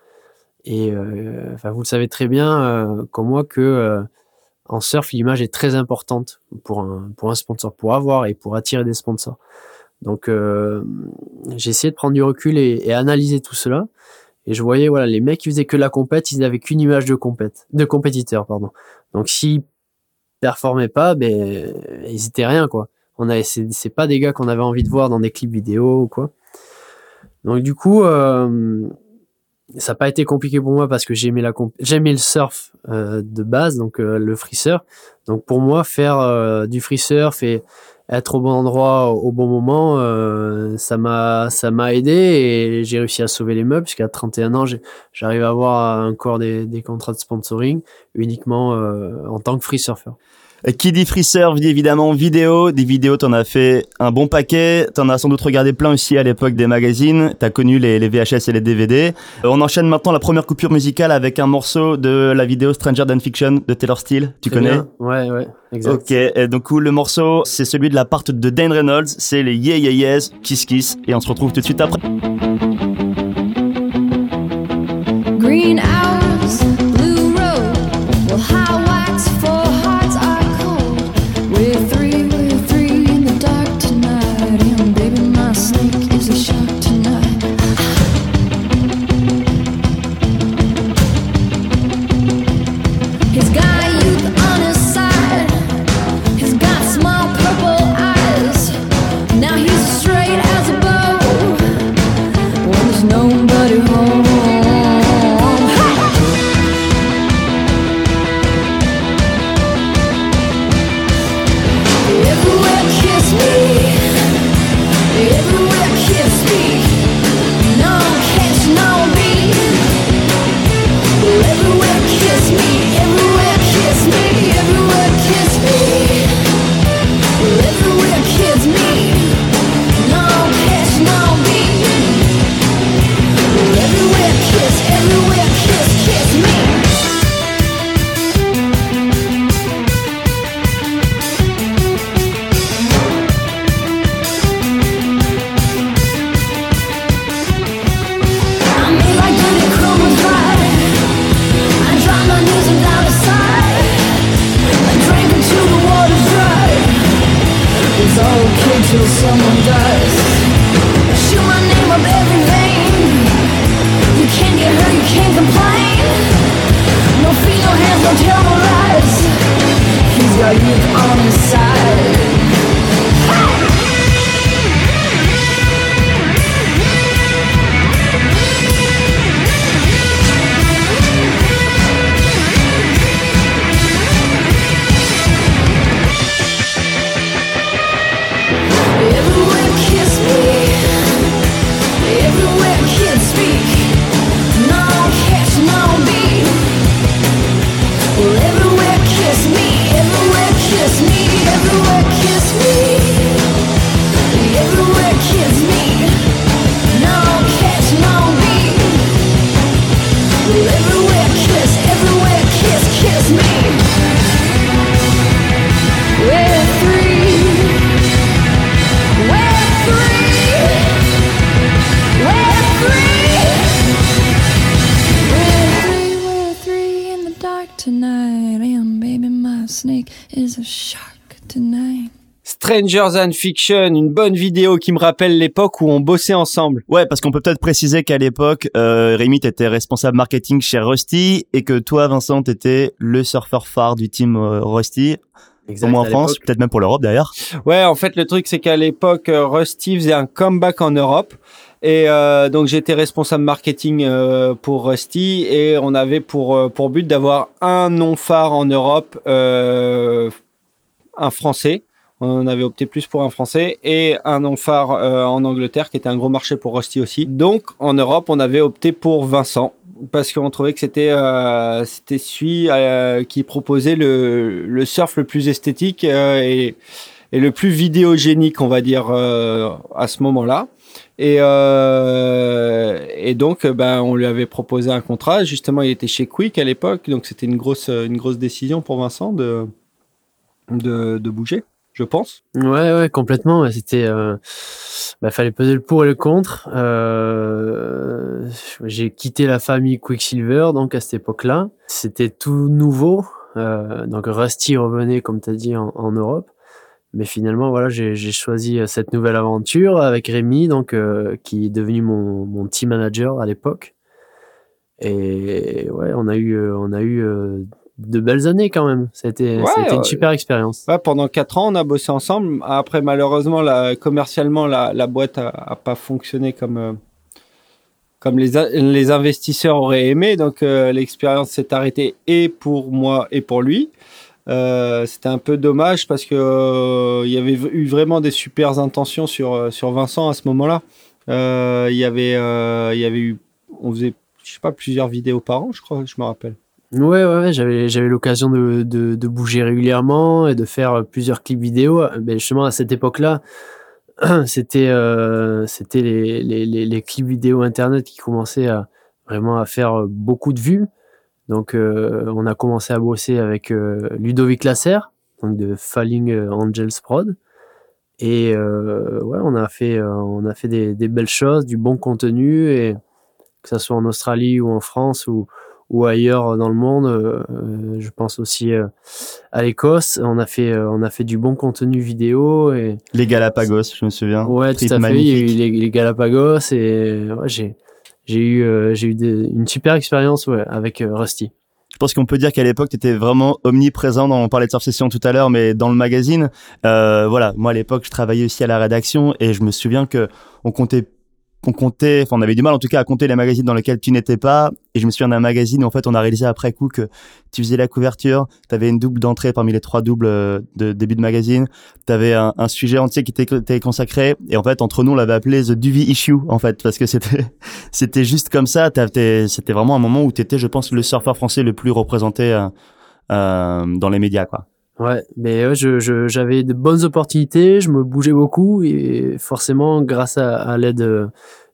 Et euh, enfin vous le savez très bien euh, comme moi que en surf, l'image est très importante pour un pour un sponsor pour avoir et pour attirer des sponsors. Donc j'ai essayé de prendre du recul et analyser tout cela. Et je voyais, voilà, les mecs qui faisaient que la compète, ils avaient qu'une image de compète, de compétiteur, pardon. Donc s'ils performaient pas, ben ils étaient rien quoi. On a, c'est, c'est pas des gars qu'on avait envie de voir dans des clips vidéo ou quoi. Donc du coup, euh, ça n'a pas été compliqué pour moi parce que j'aimais la j'aimais le surf euh, de base, donc euh, le free surf. Donc pour moi, faire euh, du free surf et être au bon endroit au, bon moment, euh, ça m'a ça m'a aidé et j'ai réussi à sauver les meubles puisqu'à 31 ans, j'arrive à avoir encore des, des contrats de sponsoring uniquement euh, en tant que free surfer. Qui dit free surf dit évidemment vidéo. Des vidéos, t'en as fait un bon paquet. T'en as sans doute regardé plein aussi à l'époque des magazines. T'as connu les, les VHS et les DVD. Euh, on enchaîne maintenant la première coupure musicale avec un morceau de la vidéo Stranger Than Fiction de Taylor Steele. Tu connais? bien. Ouais, ouais, exact. Ok, et donc le morceau, c'est celui de la part de Dane Reynolds, c'est les Yeah Yeah Yeahs, Kiss Kiss, et on se retrouve tout de suite après. Green hours, Strangers Than Fiction, une bonne vidéo qui me rappelle l'époque où on bossait ensemble. Ouais, parce qu'on peut peut-être préciser qu'à l'époque, euh, Rémi était responsable marketing chez Rusty et que toi, Vincent, t'étais le surfeur phare du team euh, Rusty, Exact, au moins en France, peut-être même pour l'Europe d'ailleurs. Ouais, en fait, le truc, c'est qu'à l'époque, euh, Rusty faisait un comeback en Europe. Et euh, donc, j'étais responsable marketing euh, pour Rusty. Et on avait pour, pour but d'avoir un nom phare en Europe, euh, un français. On avait opté plus pour un français. Et un nom phare euh, en Angleterre, qui était un gros marché pour Rusty aussi. Donc, en Europe, on avait opté pour Vincent. Parce qu'on trouvait que c'était euh, c'était celui euh, qui proposait le, le surf le plus esthétique et, le plus vidéogénique, on va dire, à ce moment-là. Et, donc, ben, on lui avait proposé un contrat. Justement, il était chez Quick à l'époque, donc c'était une grosse, une grosse décision pour Vincent de, de bouger, je pense. Ouais, ouais, complètement. C'était, euh, bah, fallait peser le pour et le contre. Euh, j'ai quitté la famille Quicksilver, donc à cette époque-là, c'était tout nouveau. Euh, donc Rusty revenait, comme tu as dit, en, Europe. Mais finalement, voilà, j'ai choisi euh, cette nouvelle aventure avec Rémi, donc euh, qui est devenu mon, mon team manager à l'époque. Et ouais, on a eu, euh, on a eu de belles années quand même. C'était, Ouais, une super expérience. Ouais, pendant quatre ans, on a bossé ensemble. Après, malheureusement, la, commercialement, la, la boîte a, a pas fonctionné comme euh, comme les, les investisseurs auraient aimé. Donc, euh, l'expérience s'est arrêtée et pour moi et pour lui. Euh, C'était un peu dommage parce que euh, il y avait eu vraiment des super intentions sur sur Vincent à ce moment-là. Euh, Il y avait il y avait eu on faisait je sais pas plusieurs vidéos par an, je crois, je me rappelle. Ouais, ouais, ouais, j'avais, l'occasion de, de, de bouger régulièrement et de faire plusieurs clips vidéo. Mais justement, à cette époque-là, <clears throat> c'était, euh, les, les, les, les clips vidéo internet qui commençaient à vraiment à faire beaucoup de vues. Donc, euh, on a commencé à bosser avec euh, Ludovic Lasserre, donc de Falling Angels Prod. Et euh, ouais, on a fait, euh, on a fait des, des belles choses, du bon contenu, et que ça soit en Australie ou en France ou, ou ailleurs dans le monde. euh, je pense aussi euh, à l'Écosse. On a fait, euh, on a fait du bon contenu vidéo et Les Galapagos, je me souviens. ouais, tout à fait. Il y a eu les, les Galapagos et ouais, j'ai, j'ai eu, j'ai eu des- une super expérience ouais, avec Rusty. Je pense qu'on peut dire qu'à l'époque, tu étais vraiment omniprésent. Dans, on parlait de Surf Session tout à l'heure, mais dans le magazine, euh, voilà. Moi, à l'époque, je travaillais aussi à la rédaction et je me souviens que on comptait, on comptait, enfin, on avait du mal en tout cas à compter les magazines dans lesquels tu n'étais pas. Et je me souviens d'un magazine où en fait, on a réalisé après coup que tu faisais la couverture, tu avais une double d'entrée parmi les trois doubles euh, de début de magazine, tu avais un, sujet entier qui t'était consacré. Et en fait, entre nous, on l'avait appelé The Duvy Issue, en fait, parce que c'était <laughs> c'était juste comme ça. C'était vraiment un moment où tu étais, je pense, le surfeur français le plus représenté euh, euh, dans les médias, quoi. Ouais, mais ouais, je, je- j'avais de bonnes opportunités, je me bougeais beaucoup et forcément grâce à, à l'aide euh,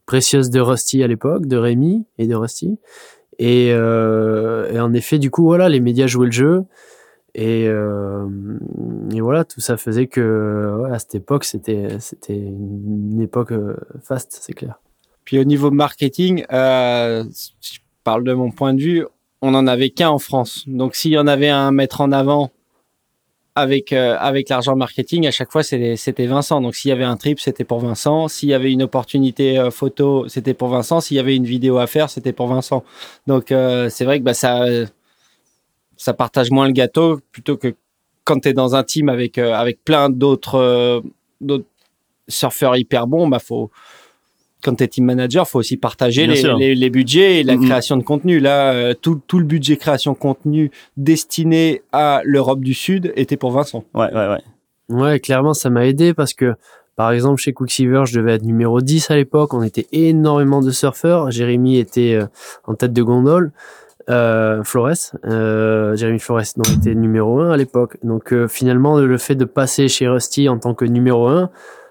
précieuse de Rusty à l'époque, de Rémi et de Rusty. Et, euh, et en effet, du coup, voilà, les médias jouaient le jeu. Et, euh, et voilà, tout ça faisait que ouais, à cette époque, c'était, c'était une époque euh, faste, c'est clair. Puis au niveau marketing, euh, je parle de mon point de vue, on en avait qu'un en France. Donc s'il y en avait un à mettre en avant avec euh, avec l'argent marketing, à chaque fois c'était Vincent. Donc s'il y avait un trip, c'était pour Vincent. S'il y avait une opportunité euh, photo, c'était pour Vincent. S'il y avait une vidéo à faire, c'était pour Vincent. Donc euh, c'est vrai que bah ça ça partage moins le gâteau plutôt que quand tu es dans un team avec avec plein d'autres d'autres surfeurs hyper bons, bah faut quand tu es team manager, faut aussi partager les, sûr. les, les budgets et la création de contenu. Là, euh, tout, tout le budget création de contenu destiné à l'Europe du Sud était pour Vincent. Ouais, ouais, ouais. Ouais, clairement, ça m'a aidé parce que, par exemple, chez Quicksilver, je devais être numéro 10 à l'époque. On était énormément de surfeurs. Jérémy était euh, en tête de gondole. Euh, Flores, euh, Jérémy Flores, donc, était numéro 1 à l'époque. Donc, euh, finalement, le fait de passer chez Rusty en tant que numéro 1,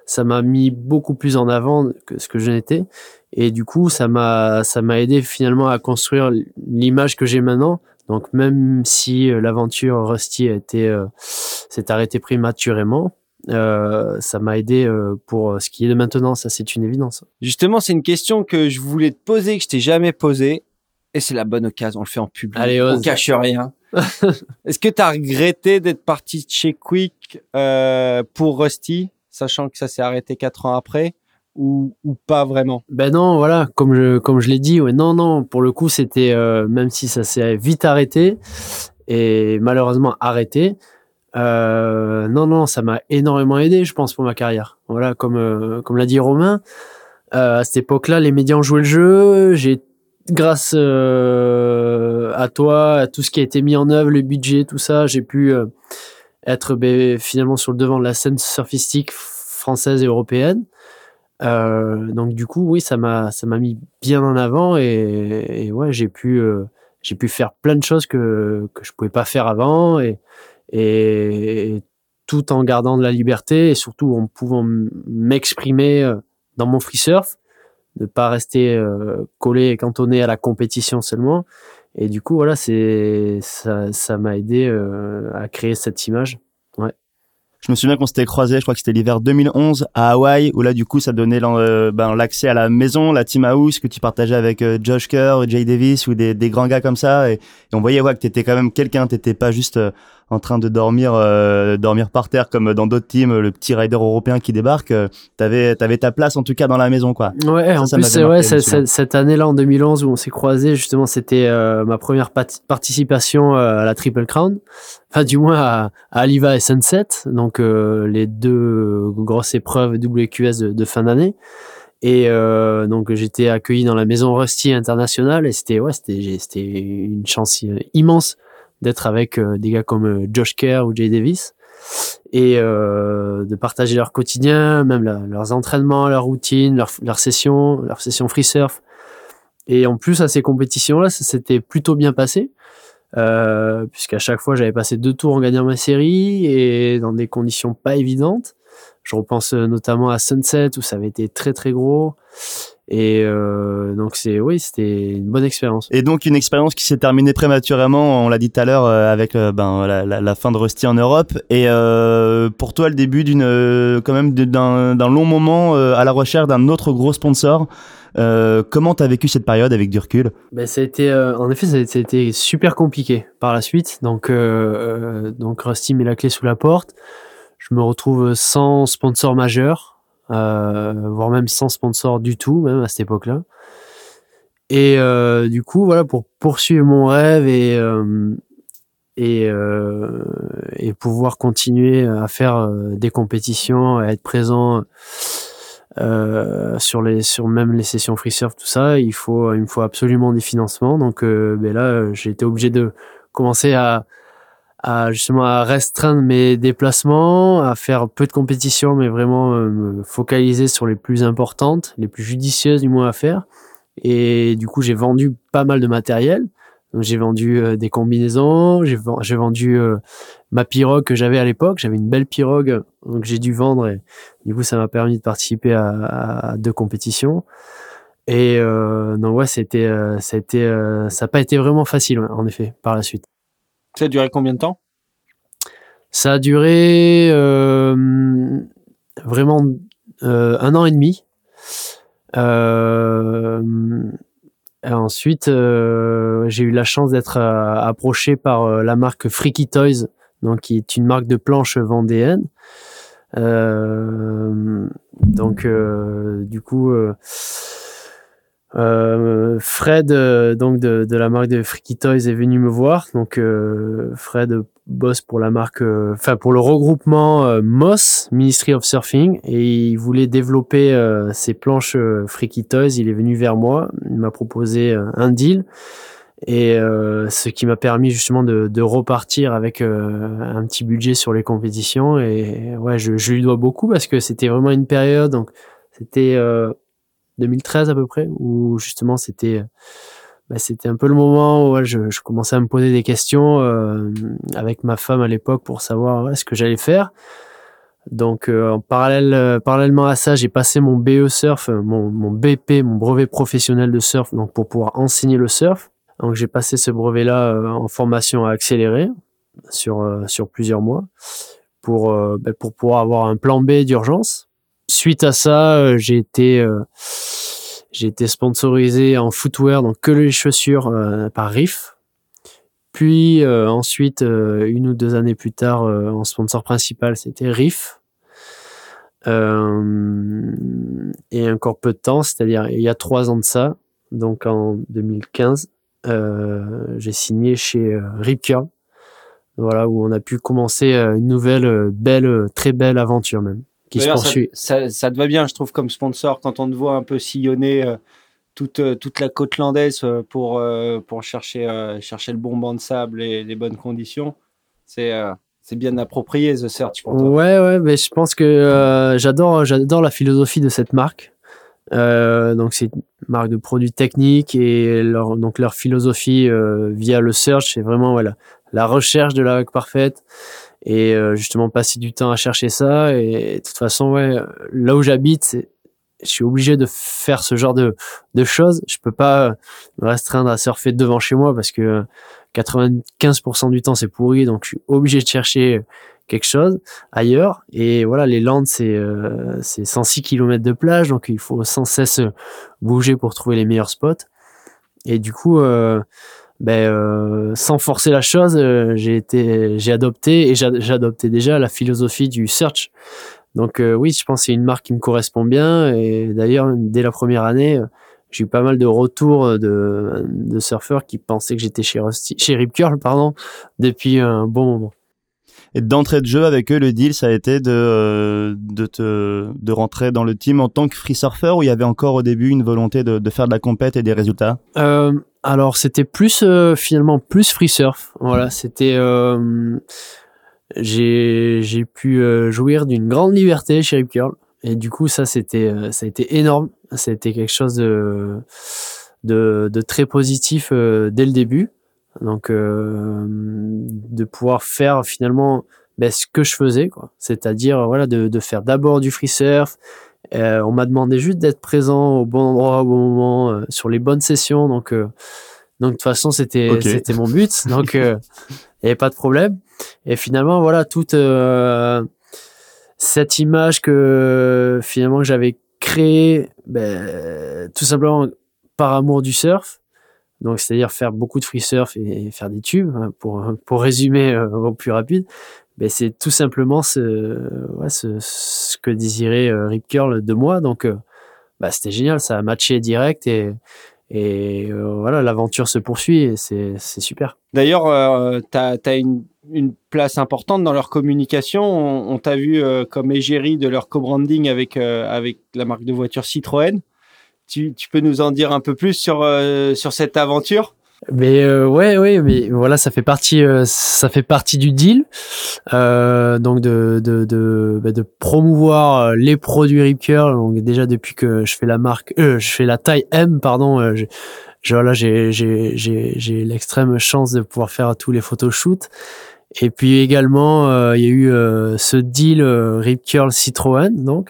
ça m'a mis beaucoup plus en avant que ce que je n'étais. Et du coup, ça m'a, ça m'a aidé finalement à construire l'image que j'ai maintenant. Donc, même si euh, l'aventure Rusty a été, euh, s'est arrêtée prématurément, euh, ça m'a aidé euh, pour ce qui est de maintenant. Ça, c'est une évidence. Justement, c'est une question que je voulais te poser, que je t'ai jamais posée. Et c'est la bonne occasion, on le fait en public. Allez, on cache rien. <laughs> Est-ce que tu as regretté d'être parti de chez Quick pour Rusty, sachant que ça s'est arrêté quatre ans après, ou, pas vraiment? Ben non, voilà, comme je comme je l'ai dit, non, non, pour le coup, c'était euh, même si ça s'est vite arrêté et malheureusement arrêté. Euh, non, non, ça m'a énormément aidé, je pense, pour ma carrière. Voilà, comme euh, comme l'a dit Romain, à cette époque-là, les médias ont joué le jeu. J'ai grâce à toi, à tout ce qui a été mis en œuvre, le budget, tout ça, j'ai pu être ben, finalement sur le devant de la scène surfistique française et européenne. Euh, donc du coup, oui, ça m'a ça m'a mis bien en avant et, et ouais, j'ai pu euh, j'ai pu faire plein de choses que que je pouvais pas faire avant et et, et tout en gardant de la liberté et surtout en pouvant m'exprimer euh, dans mon free surf, ne pas rester euh, collé et cantonné à la compétition seulement. Et du coup, voilà, c'est ça ça m'a aidé euh, à créer cette image. Je me souviens qu'on s'était croisés, je crois que c'était l'hiver 2011 à Hawaï, où là du coup ça donnait euh, ben, l'accès à la maison, la team house que tu partageais avec euh, Josh Kerr, Jay Davis ou des, des grands gars comme ça. Et, on voyait ouais, que t'étais quand même quelqu'un, t'étais pas juste euh, en train de dormir euh, dormir par terre comme dans d'autres teams, le petit rider européen qui débarque. euh, T'avais t'avais ta place en tout cas dans la maison quoi. Ouais, Ça, en ça plus, marqué, ouais, cette- année-là, en 2011, où on s'est croisés, justement, c'était euh, ma première pat- participation euh, à la Triple Crown. Enfin, du moins à, à Aliva et Sunset, donc euh, les deux grosses épreuves WQS de, de fin d'année. Et euh, donc j'étais accueilli dans la maison Rusty International et c'était ouais, c'était une chance euh, immense d'être avec euh, des gars comme euh, Josh Kerr ou Jay Davis et euh, de partager leur quotidien, même leurs entraînements, leur routine, leurs leur sessions, leurs sessions free surf. Et en plus à ces compétitions-là, ça s'était plutôt bien passé, euh, puisqu'à chaque fois j'avais passé deux tours en gagnant ma série et dans des conditions pas évidentes. Je repense euh, notamment à Sunset où ça avait été très très gros. Et euh, donc c'est oui, c'était une bonne expérience. Et donc une expérience qui s'est terminée prématurément, on l'a dit tout à l'heure, euh, avec euh, ben, la, la, la fin de Rusty en Europe. Et euh, pour toi, le début d'une quand même d'un long moment à la recherche d'un autre gros sponsor. Euh, comment t'as vécu cette période avec du recul? Ben, ça a été, euh, en effet, ça a, ça a été super compliqué par la suite. Donc, euh, donc Rusty met la clé sous la porte. Je me retrouve sans sponsor majeur, voire même sans sponsor du tout, même à cette époque-là. Et euh, du coup, voilà, pour poursuivre mon rêve et euh, et euh, et pouvoir continuer à faire euh, des compétitions, à être présent euh, sur les sur même les sessions free surf tout ça il faut il me faut absolument des financements donc euh, ben là euh, j'ai été obligé de commencer à à justement à restreindre mes déplacements à faire peu de compétitions mais vraiment euh, me focaliser sur les plus importantes les plus judicieuses du moins à faire et du coup j'ai vendu pas mal de matériel donc j'ai vendu euh, des combinaisons j'ai ven- j'ai vendu euh, ma pirogue que j'avais à l'époque j'avais une belle pirogue donc j'ai dû vendre et du coup, ça m'a permis de participer à, à deux compétitions. Et euh, non, ouais, c'était, euh, ça a été, euh, ça n'a pas été vraiment facile, en effet, par la suite. Ça a duré combien de temps? Ça a duré euh, vraiment euh, un an et demi. Euh, ensuite, j'ai eu la chance d'être approché par la marque Freaky Toys, donc qui est une marque de planches vendéenne. Donc, du coup, euh, Fred, euh, donc de, de la marque de Freaky Toys, est venu me voir. Donc, euh, Fred bosse pour la marque, euh, enfin pour le regroupement euh, MOS, Ministry of Surfing, et il voulait développer ses planches Freaky Toys. Il est venu vers moi, il m'a proposé un deal. Et ce qui m'a permis justement de, de repartir avec un petit budget sur les compétitions. Et ouais, je, je lui dois beaucoup parce que c'était vraiment une période. Donc, c'était 2013 à peu près où justement c'était bah, c'était un peu le moment où je, commençais à me poser des questions euh, avec ma femme à l'époque pour savoir ce que j'allais faire. Donc euh, en parallèle, euh, parallèlement à ça, j'ai passé mon BE surf, mon, BP, mon brevet professionnel de surf, donc pour pouvoir enseigner le surf. Donc j'ai passé ce brevet-là en formation accélérée sur sur plusieurs mois pour bah, pour pouvoir avoir un plan B d'urgence. Suite à ça, euh, j'ai été euh, j'ai été sponsorisé en footwear, donc que les chaussures euh, par Riff. puis ensuite, une ou deux années plus tard, en sponsor principal, c'était Riff. Euh, et encore peu de temps, c'est-à-dire il y a trois ans de ça, donc en 2015, euh, j'ai signé chez euh, Rip Curl. Voilà, où on a pu commencer une nouvelle, belle, très belle aventure même, qui se D'ailleurs, ça, poursuit. ça, ça te va bien, je trouve, comme sponsor, quand on te voit un peu sillonner euh, toute, euh, toute la côte landaise euh, pour, euh, pour chercher, chercher le bon banc de sable et les bonnes conditions. C'est c'est bien approprié, The Search, pour toi. Ouais, ouais, mais je pense que j'adore, j'adore la philosophie de cette marque. Donc c'est une marque de produits techniques et leur, donc leur philosophie via le search, c'est vraiment voilà la recherche de la vague parfaite et euh, justement passer du temps à chercher ça. Et de toute façon, ouais, là où j'habite, je suis obligé de faire ce genre de, de choses. Je peux pas me restreindre à surfer devant chez moi parce que 95% du temps c'est pourri, donc je suis obligé de chercher quelque chose ailleurs. Et voilà, les Landes, c'est euh, c'est 106 km de plage, donc il faut sans cesse bouger pour trouver les meilleurs spots. Et du coup, euh, ben, euh, sans forcer la chose, euh, j'ai été, j'ai adopté et j'a- j'adoptais déjà la philosophie du search. Donc euh, oui, je pense que c'est une marque qui me correspond bien. Et d'ailleurs, dès la première année, euh, j'ai eu pas mal de retours de, de surfeurs qui pensaient que j'étais chez, Rusty- chez Rip Curl, pardon, depuis un bon moment. Et d'entrée de jeu avec eux, le deal, ça a été de, euh, de te, de rentrer dans le team en tant que free surfer ou il y avait encore au début une volonté de, de faire de la compète et des résultats? Euh, alors c'était plus euh, finalement plus free surf. Voilà, c'était euh, j'ai pu euh, jouir d'une grande liberté chez Rip Curl et du coup ça c'était euh, ça a été énorme. C'était quelque chose de de, de très positif dès le début. Donc euh, de pouvoir faire finalement ben, ce que je faisais quoi. C'est-à-dire voilà de de faire d'abord du free surf, euh, on m'a demandé juste d'être présent au bon endroit, au bon moment, euh, sur les bonnes sessions. Donc, euh, donc de toute façon, c'était c'était mon but. <laughs> Donc, euh, il n'y avait pas de problème. Et finalement, voilà, toute euh, cette image que finalement que j'avais créée, ben, tout simplement par amour du surf. Donc, c'est-à-dire faire beaucoup de free surf et faire des tubes, hein, pour pour résumer euh, au plus rapide. Ben, c'est tout simplement ce, ouais, ce, ce que désirait euh, Rip Curl de moi. Donc, bah, c'était génial, ça a matché direct et, et voilà, l'aventure se poursuit et c'est, super. D'ailleurs, euh, tu as, une, une place importante dans leur communication. On, t'a vu euh, comme égérie de leur co-branding avec, avec la marque de voiture Citroën. Tu, tu peux nous en dire un peu plus sur, euh, sur cette aventure? Mais euh, ouais, ouais, mais voilà, ça fait partie, euh, ça fait partie du deal, euh, donc de de de, bah, de promouvoir euh, les produits Rip Curl. Donc déjà depuis que je fais la marque, euh, je fais la taille M, pardon. Euh, je, je- voilà, j'ai j'ai j'ai j'ai l'extrême chance de pouvoir faire tous les photoshoots. Et puis également, il y a eu ce deal Rip Curl Citroën, donc.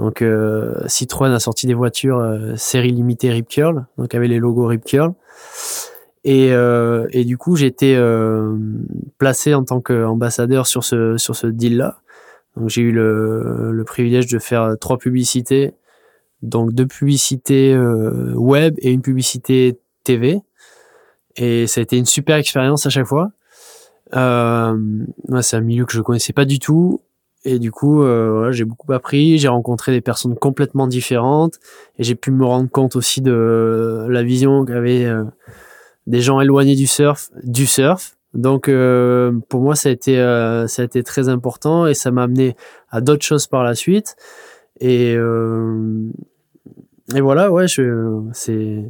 Donc euh, Citroën a sorti des voitures euh, série limitée Rip Curl, donc avec les logos Rip Curl. Et, euh, et du coup, j'ai été placé en tant qu'ambassadeur sur ce sur ce deal-là. Donc j'ai eu le, le privilège de faire trois publicités, donc deux publicités euh, web et une publicité TV. Et ça a été une super expérience à chaque fois. Euh, c'est un milieu que je connaissais pas du tout. Et du coup, euh, voilà, j'ai beaucoup appris. J'ai rencontré des personnes complètement différentes. Et j'ai pu me rendre compte aussi de la vision qu'avaient euh, des gens éloignés du surf, du surf. Donc euh, pour moi ça a été euh, ça a été très important et ça m'a amené à d'autres choses par la suite et euh, et voilà ouais je c'est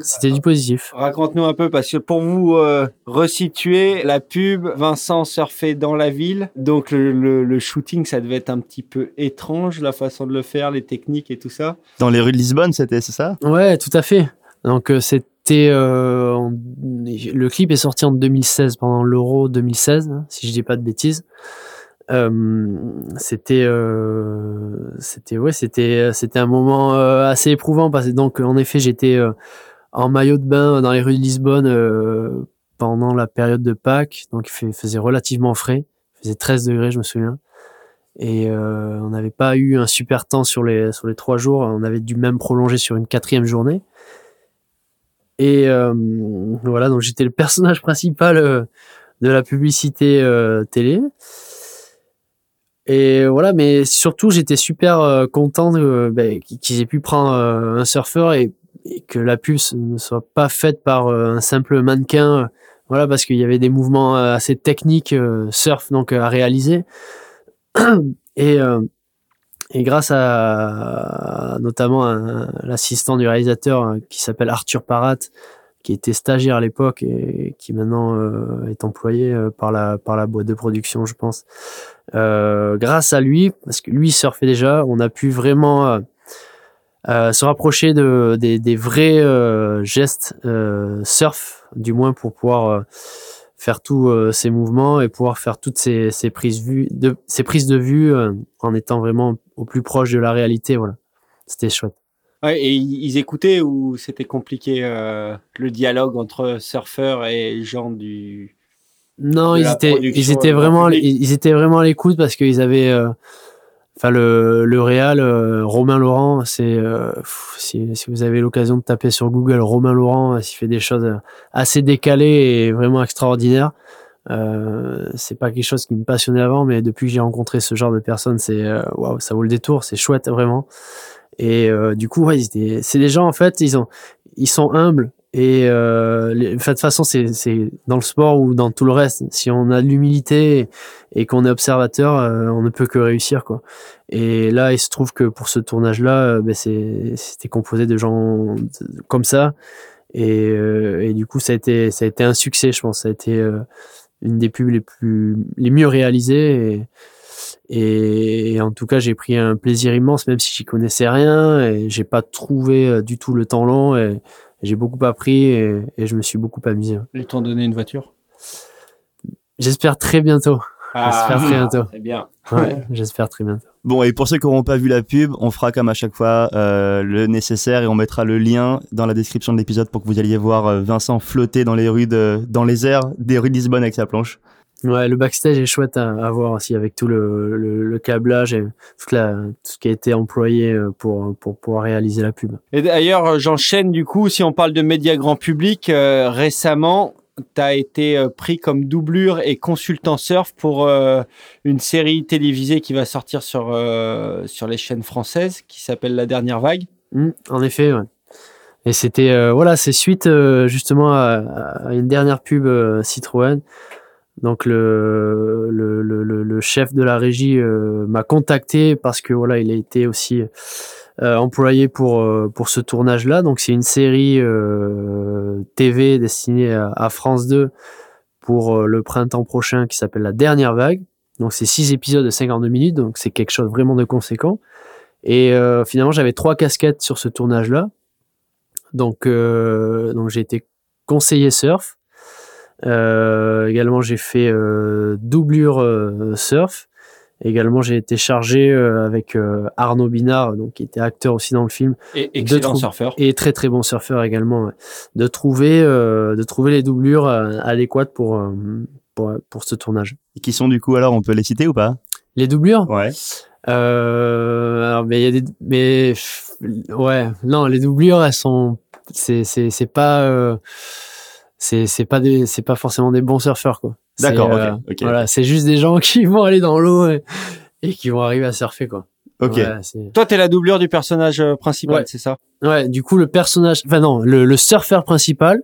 c'était du positif. Raconte-nous un peu, parce que pour vous euh, resituer la pub, Vincent surfait dans la ville, donc le, le- le shooting, ça devait être un petit peu étrange, la façon de le faire, les techniques et tout ça. Dans les rues de Lisbonne, c'était, c'est ça? Ouais, tout à fait. Donc euh, c'était euh, en- le clip est sorti en 2016 pendant l'Euro 2016 hein, si je dis pas de bêtises. Euh, c'était euh, c'était ouais c'était c'était un moment euh, assez éprouvant parce que donc en effet j'étais euh, en maillot de bain dans les rues de Lisbonne euh, pendant la période de Pâques. Donc il faisait relativement frais. Il faisait 13 degrés je me souviens. Et on n'avait pas eu un super temps sur les sur les trois jours. On avait dû même prolonger sur une quatrième journée. Et voilà, donc j'étais le personnage <laughs> principal de la publicité télé. Et voilà, mais surtout j'étais super euh, content de, ben, qu'ils aient pu prendre euh, un surfeur et, que la pub s- ne soit pas faite par euh, un simple mannequin. euh, Voilà, parce qu'il y avait des mouvements euh, assez techniques euh, surf donc euh, à réaliser. <clears throat> et euh, et grâce à, notamment l'assistant du réalisateur euh, qui s'appelle Arthur Parat, qui était stagiaire à l'époque et qui maintenant euh, est employé euh, par la par la boîte de production, je pense. Euh, grâce à lui, parce que lui surfait déjà, on a pu vraiment euh, euh, se rapprocher de des, des vrais euh, gestes surf, du moins pour pouvoir faire tous ces mouvements et pouvoir faire toutes ces, prises vue de ces prises de vue en étant vraiment au plus proche de la réalité. Voilà, c'était chouette. Ouais, et ils écoutaient ou c'était compliqué euh, le dialogue entre surfeurs et gens du. Non, ils étaient, ils étaient grand vraiment, ils, étaient vraiment à l'écoute parce qu'ils avaient, euh, enfin le le réal euh, Romain Laurent, c'est euh, si, si vous avez l'occasion de taper sur Google Romain Laurent, euh, il fait des choses euh, assez décalées et vraiment extraordinaires. Euh, c'est pas quelque chose qui me passionnait avant, mais depuis que j'ai rencontré ce genre de personnes, c'est euh, waouh, ça vaut le détour, c'est chouette vraiment. Et euh, du coup, c'est des gens en fait, ils ont, ils sont humbles et euh, de toute façon, c'est dans le sport ou dans tout le reste. Si on a de l'humilité et, qu'on est observateur, euh, on ne peut que réussir quoi. Et là, il se trouve que pour ce tournage-là, ben, c'était composé de gens comme ça. Et, du coup, ça a été ça a été un succès, je pense. Ça a été une des pubs les plus les mieux réalisées. Et, et en tout cas, j'ai pris un plaisir immense, même si j'y connaissais rien et j'ai pas trouvé euh, du tout le temps long. Et, j'ai beaucoup appris et, et je me suis beaucoup amusé. Ils t'ont donné une voiture? J'espère très bientôt. J'espère très bientôt. C'est bien. Ouais, j'espère très bientôt. Bon, et pour ceux qui n'auront pas vu la pub, on fera comme à chaque fois euh, le nécessaire et on mettra le lien dans la description de l'épisode pour que vous alliez voir euh, Vincent flotter dans les rues de, dans les airs des rues de Lisbonne avec sa planche. Ouais, le backstage est chouette à, à voir aussi avec tout le, le, le câblage et toute la, tout ce qui a été employé euh, pour, pour pouvoir réaliser la pub. Et d'ailleurs, euh, j'enchaîne du coup, si on parle de médias grand public, euh, récemment, tu as été pris comme doublure et consultant surf pour euh, une série télévisée qui va sortir sur, euh, sur les chaînes françaises qui s'appelle La Dernière Vague. Mm, en effet, ouais. Et c'était, euh, voilà, c'est suite euh, justement à, à une dernière pub Citroën. Donc le, le, le, le- chef de la régie euh, m'a contacté parce que voilà, il a été aussi euh, employé pour euh, pour ce tournage-là. Donc c'est une série euh, TV destinée à, à France 2 pour euh, le printemps prochain qui s'appelle La Dernière Vague. Donc c'est six épisodes de 52 minutes, donc c'est quelque chose vraiment de conséquent. Et euh, finalement j'avais trois casquettes sur ce tournage-là. Donc donc j'ai été conseiller surf. Euh, également, j'ai fait euh, doublure euh, surf. Également, j'ai été chargé euh, avec euh, Arnaud Binard, donc qui était acteur aussi dans le film, Et excellent trous. surfeur. et très très bon surfeur également, ouais. de trouver euh, de trouver les doublures euh, adéquates pour, euh, pour pour ce tournage. Et qui sont du coup alors, on peut les citer ou pas? Les doublures, Ouais. euh, alors, mais il y a des mais ouais, non, les doublures elles sont c'est c'est c'est pas euh, c'est c'est pas des c'est pas forcément des bons surfeurs quoi. C'est, D'accord, ok, euh, ok. Voilà, c'est juste des gens <laughs> qui vont aller dans l'eau et, et qui vont arriver à surfer quoi. Ok. Toi, tu es la doublure du personnage euh, principal, Ouais. c'est ça? Ouais, du coup, le personnage, enfin non, le, le surfeur principal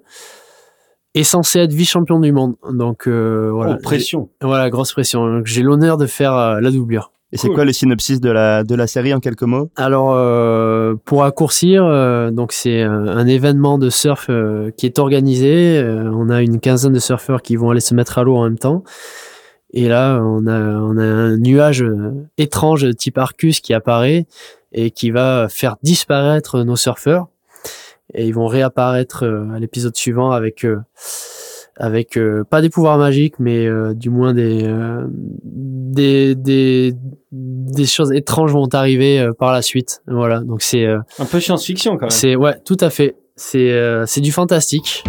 est censé être vice-champion du monde. Donc euh, voilà, Oh, pression. Voilà, grosse pression. Donc, J'ai l'honneur de faire euh, la doublure. Et c'est quoi le synopsis de la, de la série en quelques mots? Alors, euh, pour raccourcir, euh, donc c'est un, un événement de surf euh, qui est organisé. Euh, on a une quinzaine de surfeurs qui vont aller se mettre à l'eau en même temps. Et là, on a, on a un nuage euh, étrange type Arcus qui apparaît et qui va faire disparaître nos surfeurs. Et ils vont réapparaître à l'épisode suivant avec avec euh, pas des pouvoirs magiques, mais euh, du moins des, euh, des des des choses étranges vont arriver euh, par la suite. Voilà, donc c'est euh, Un peu science-fiction quand même. c'est ouais, tout à fait. C'est euh, c'est du fantastique.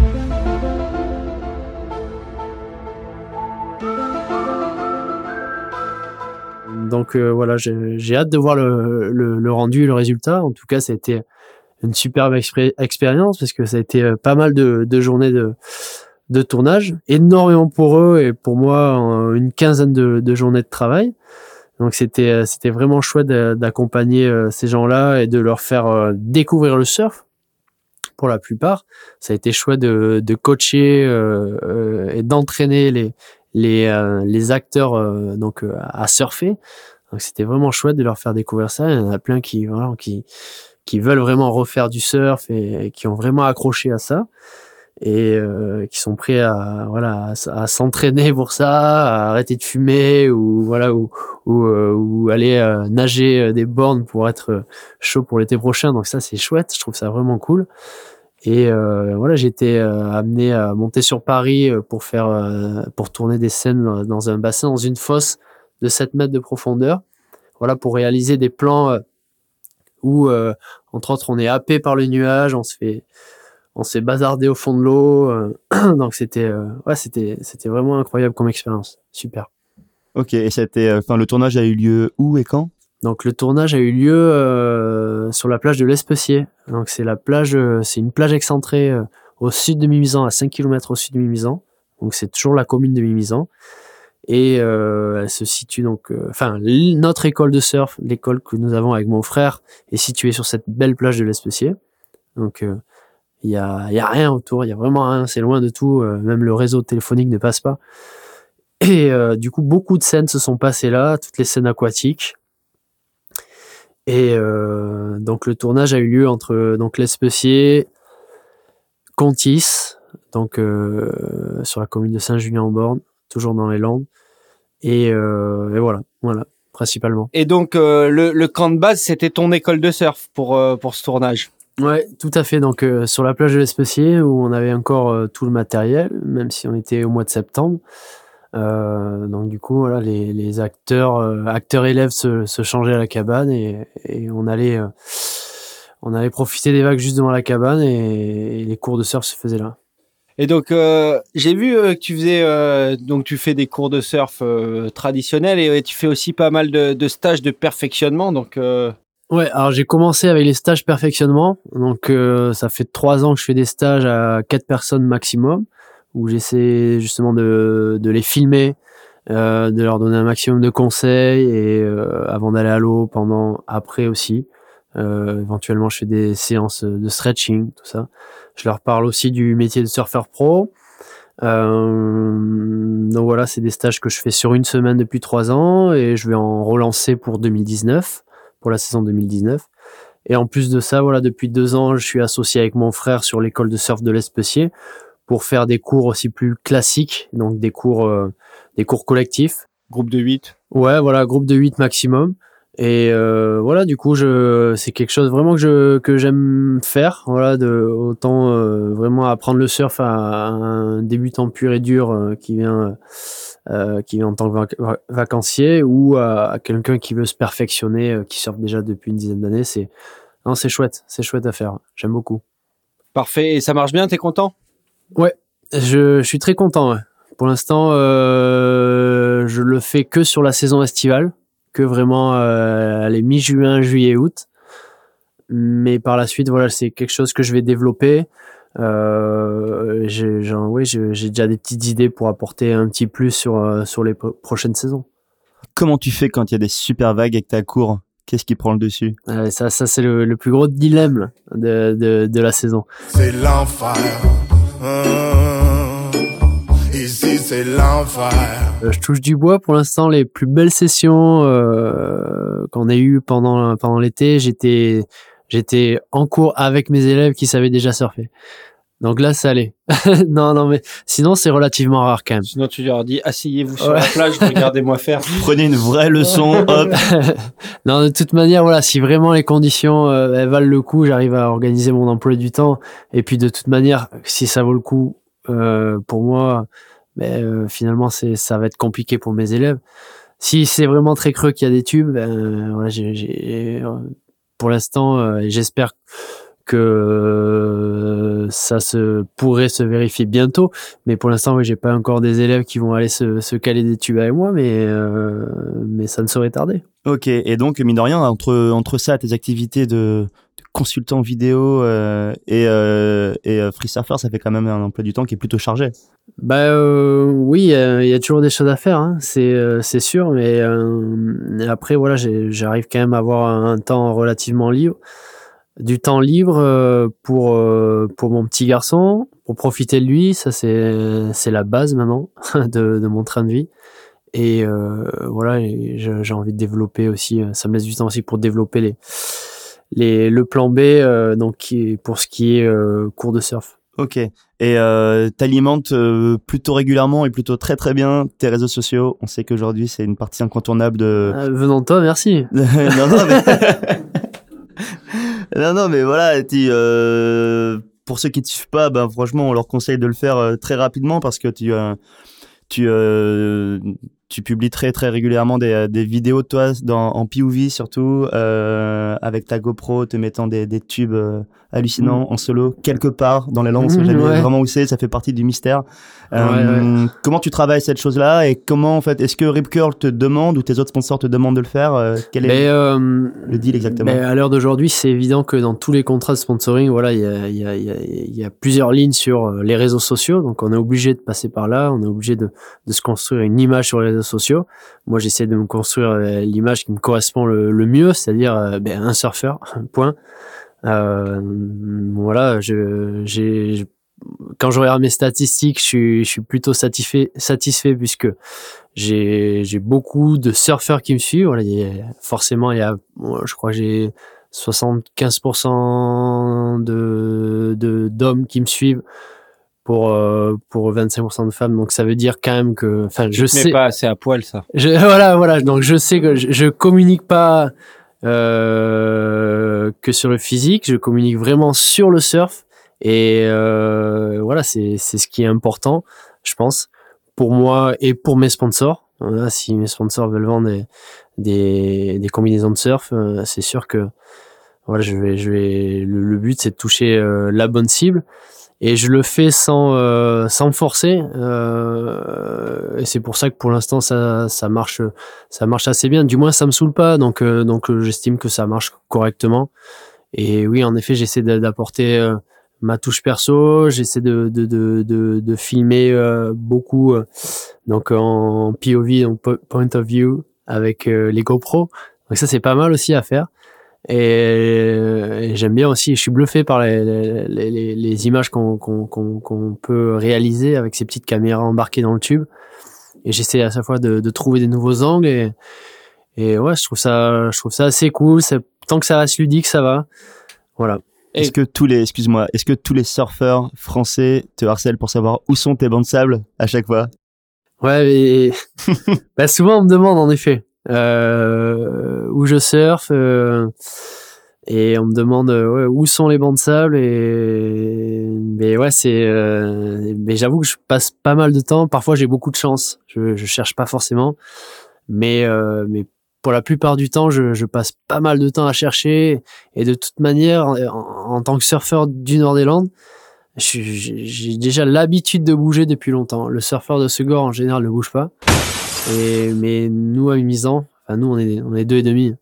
Donc euh, voilà, j'ai j'ai hâte de voir le, le, le rendu, le résultat. En tout cas, ça a été une superbe expérience parce que ça a été pas mal de, de journées de, de tournage, énormément pour eux et pour moi euh, une quinzaine de, de journées de travail. Donc c'était euh, c'était vraiment chouette d'accompagner euh, ces gens-là et de leur faire découvrir le surf. Pour la plupart, ça a été chouette de, de coacher et d'entraîner les les les acteurs donc à surfer. Donc c'était vraiment chouette de leur faire découvrir ça. Il y en a plein qui voilà qui qui veulent vraiment refaire du surf et qui ont vraiment accroché à ça et euh, qui sont prêts à voilà à, s'entraîner pour ça, à arrêter de fumer ou voilà ou ou, euh, ou aller euh, nager euh, des bornes pour être euh, chaud pour l'été prochain. Donc ça c'est chouette, je trouve ça vraiment cool. Et euh, voilà, j'ai été amené à monter sur Paris pour faire pour tourner des scènes dans- un bassin, dans une fosse de 7 mètres de profondeur. Voilà pour réaliser des plans où entre autres on est happé par le nuage, on se fait on s'est bazardé au fond de l'eau. euh, <clears throat> donc c'était euh, ouais, c'était c'était vraiment incroyable comme expérience. Super. Ok, et c'était, euh, enfin, le tournage a eu lieu où et quand? Donc le tournage a eu lieu euh, sur la plage de l'Especier. Donc c'est la plage, c'est une plage excentrée euh, au sud de Mimizan, à 5 km au sud de Mimizan. Donc c'est toujours la commune de Mimizan. Et euh, elle se situe donc, enfin notre école de surf, l'école que nous avons avec mon frère, est située sur cette belle plage de l'Especier. Donc il y a, rien autour, il y a vraiment rien, c'est loin de tout. euh, même le réseau téléphonique ne passe pas. Et euh, du coup, beaucoup de scènes se sont passées là, toutes les scènes aquatiques. Et euh, donc le tournage a eu lieu entre donc Contis, donc sur la commune de Saint-Julien-en-Borne, toujours dans les Landes. Et, voilà, voilà, principalement. Et donc le, le camp de base, c'était ton école de surf pour pour ce tournage? Ouais, tout à fait. Donc euh, sur la plage de l'Especier où on avait encore euh, tout le matériel, même si on était au mois de septembre. Euh, donc du coup, voilà, les, les acteurs, euh, acteurs élèves se, se changeaient à la cabane et, et on allait, euh, on allait profiter des vagues juste devant la cabane et, les cours de surf se faisaient là. Et donc j'ai vu que tu faisais donc tu fais des cours de surf traditionnels et, tu fais aussi pas mal de, de stages de perfectionnement. Donc Ouais, alors j'ai commencé avec les stages perfectionnement. Donc euh, ça fait trois ans que je fais des stages à quatre personnes maximum, où j'essaie justement de, de les filmer, euh, de leur donner un maximum de conseils et euh, avant d'aller à l'eau, pendant, après aussi. Euh, éventuellement, je fais des séances de stretching, tout ça. Je leur parle aussi du métier de surfeur pro. Euh, donc voilà, c'est des stages que je fais sur une semaine depuis trois ans et je vais en relancer pour 2019 pour la saison 2019. Et en plus de ça, voilà, depuis deux ans, je suis associé avec mon frère sur l'école de surf de l'Especier pour faire des cours aussi plus classiques, donc des cours, euh, des cours collectifs. groupe de 8. Ouais, voilà, groupe de 8 maximum. Et euh, voilà, du coup, je, c'est quelque chose vraiment que je que j'aime faire. Voilà, de autant euh, vraiment apprendre le surf à, un débutant pur et dur euh, qui vient euh, qui vient en tant que vac- va- vacancier ou à, à quelqu'un qui veut se perfectionner, euh, qui surfe déjà depuis une dizaine d'années. C'est non, c'est chouette, c'est chouette à faire. J'aime beaucoup. Parfait. Et ça marche bien, t'es content? Je, je suis très content. ouais. Pour l'instant, euh, je le fais que sur la saison estivale, que vraiment euh, les mi-juin, juillet, août. Mais par la suite, voilà, c'est quelque chose que je vais développer. Euh, j'ai, déjà des petites idées pour apporter un petit plus sur euh, sur les pro- prochaines saisons. Comment tu fais quand il y a des super vagues et que t'as court Qu'est-ce qui prend le dessus? Euh, ça, ça c'est le, le plus gros dilemme de, de, de la saison. c'est l'enfer. Hum, Ici, c'est l'enfer. Euh, je touche du bois pour l'instant. Les plus belles sessions euh, qu'on a eues pendant pendant l'été, j'étais j'étais en cours avec mes élèves qui savaient déjà surfer. Donc là, ça allait. <laughs> non, non, mais sinon c'est relativement rare quand même. Sinon tu leur dis asseyez-vous sur Ouais. la plage, <laughs> regardez-moi faire. Prenez une vraie leçon, <laughs> hop. non, de toute manière, voilà, si vraiment les conditions euh, elles valent le coup, j'arrive à organiser mon emploi du temps. Et puis de toute manière, si ça vaut le coup euh, pour moi, ben, euh, finalement, c'est ça va être compliqué pour mes élèves. Si c'est vraiment très creux qu'il y a des tubes, ben, voilà, j'ai, j'ai- pour l'instant, euh, j'espère que euh, ça pourrait se vérifier bientôt. Mais pour l'instant, oui, j'ai pas encore des élèves qui vont aller se, caler des tubes avec moi, mais euh, mais ça ne saurait tarder. Ok, et donc, mine de rien, entre, entre ça, tes activités de consultant vidéo euh, et, euh, euh, free surfer, ça fait quand même un emploi du temps qui est plutôt chargé. Bah euh, oui, il y a toujours des choses à faire, hein, c'est sûr, mais après voilà, j'arrive quand même à avoir un temps relativement libre, du temps libre pour pour mon petit garçon, pour profiter de lui, ça c'est c'est la base maintenant <laughs> de de mon train de vie. Et voilà, j'ai envie de développer aussi, ça me laisse du temps aussi pour développer les les le plan B, euh, donc qui est- pour ce qui est euh, cours de surf. Ok. Et euh, t'alimentes euh, plutôt régulièrement et plutôt très très bien tes réseaux sociaux. On sait qu'aujourd'hui c'est une partie incontournable de. Euh, venant de toi, merci. <laughs> non non mais. <laughs> non non mais voilà. tu, pour ceux qui te suivent pas, ben franchement on leur conseille de le faire très rapidement parce que tu tu tu publies très très régulièrement des, des vidéos de toi dans, en POV surtout euh, avec ta GoPro te mettant des, des tubes euh, hallucinants en solo quelque part dans les langues on sait Mhm, jamais ouais. vraiment où c'est ça fait partie du mystère Euh, Ouais, comment tu travailles cette chose là et comment en fait est-ce que Rip Curl te demande ou tes autres sponsors te demandent de le faire Euh, quel est Mais, euh, le deal exactement mais à l'heure d'aujourd'hui, c'est évident que dans tous les contrats de sponsoring, voilà, il y a, y, a, y, a, y a plusieurs lignes sur les réseaux sociaux. Donc, on est obligé de passer par là. On est obligé de, de se construire une image sur les réseaux sociaux. Moi, j'essaie de me construire l'image qui me correspond le, le mieux, c'est-à-dire ben, un surfeur. <laughs> Point. Euh, voilà, je, j'ai, quand je regarde mes statistiques, je suis, je suis plutôt satisfait, satisfait puisque j'ai, j'ai beaucoup de surfeurs qui me suivent. Voilà, il y a- forcément, il y a, je crois j'ai 75% de, de, d'hommes qui me suivent pour, euh, pour 25% de femmes. Donc, ça veut dire quand même que, enfin, je Mais sais, pas assez à poil, ça. je, voilà, voilà. Donc je sais que je, je communique pas euh, que sur le physique, je communique vraiment sur le surf. Et euh, voilà, c'est ce qui est important, je pense, pour moi et pour mes sponsors. Voilà, si mes sponsors veulent vendre des des, des combinaisons de surf, euh, c'est sûr que voilà, je vais je vais le, but c'est de toucher euh, la bonne cible. Et je le fais sans euh, sans forcer euh, et c'est pour ça que pour l'instant ça ça marche ça marche assez bien. Du moins ça me saoule pas donc euh, donc euh, j'estime que ça marche correctement. Et oui en effet j'essaie d'a- d'apporter ma touche perso j'essaie de de de de, de filmer euh, beaucoup euh, donc en POV po- point of view avec euh, les GoPro donc ça c'est pas mal aussi à faire et, et j'aime bien aussi, je suis bluffé par les, les, les, les images qu'on qu'on qu'on peut réaliser avec ces petites caméras embarquées dans le tube. Et j'essaie à chaque fois de, de trouver des nouveaux angles et, et ouais, je trouve ça, je trouve ça assez cool. Tant que ça reste ludique, ça va. Voilà. Est-ce que tous les excuse-moi est-ce que tous les surfeurs français te harcèlent pour savoir où sont tes bancs de sable à chaque fois? Ouais, mais <laughs> bah, souvent on me demande en effet euh, où je surfe euh, et on me demande euh, ouais, où sont les bancs de sable et mais ouais c'est euh, mais j'avoue que je passe pas mal de temps. Parfois j'ai beaucoup de chance, je, je cherche pas forcément, mais mais pour la plupart du temps je, je passe pas mal de temps à chercher et de toute manière en, en tant que surfeur du Nord des Landes j'ai déjà l'habitude de bouger depuis longtemps. Le surfeur de Segor en général ne bouge pas. Et, mais nous à Mimizan, enfin nous on est, on est deux et demi.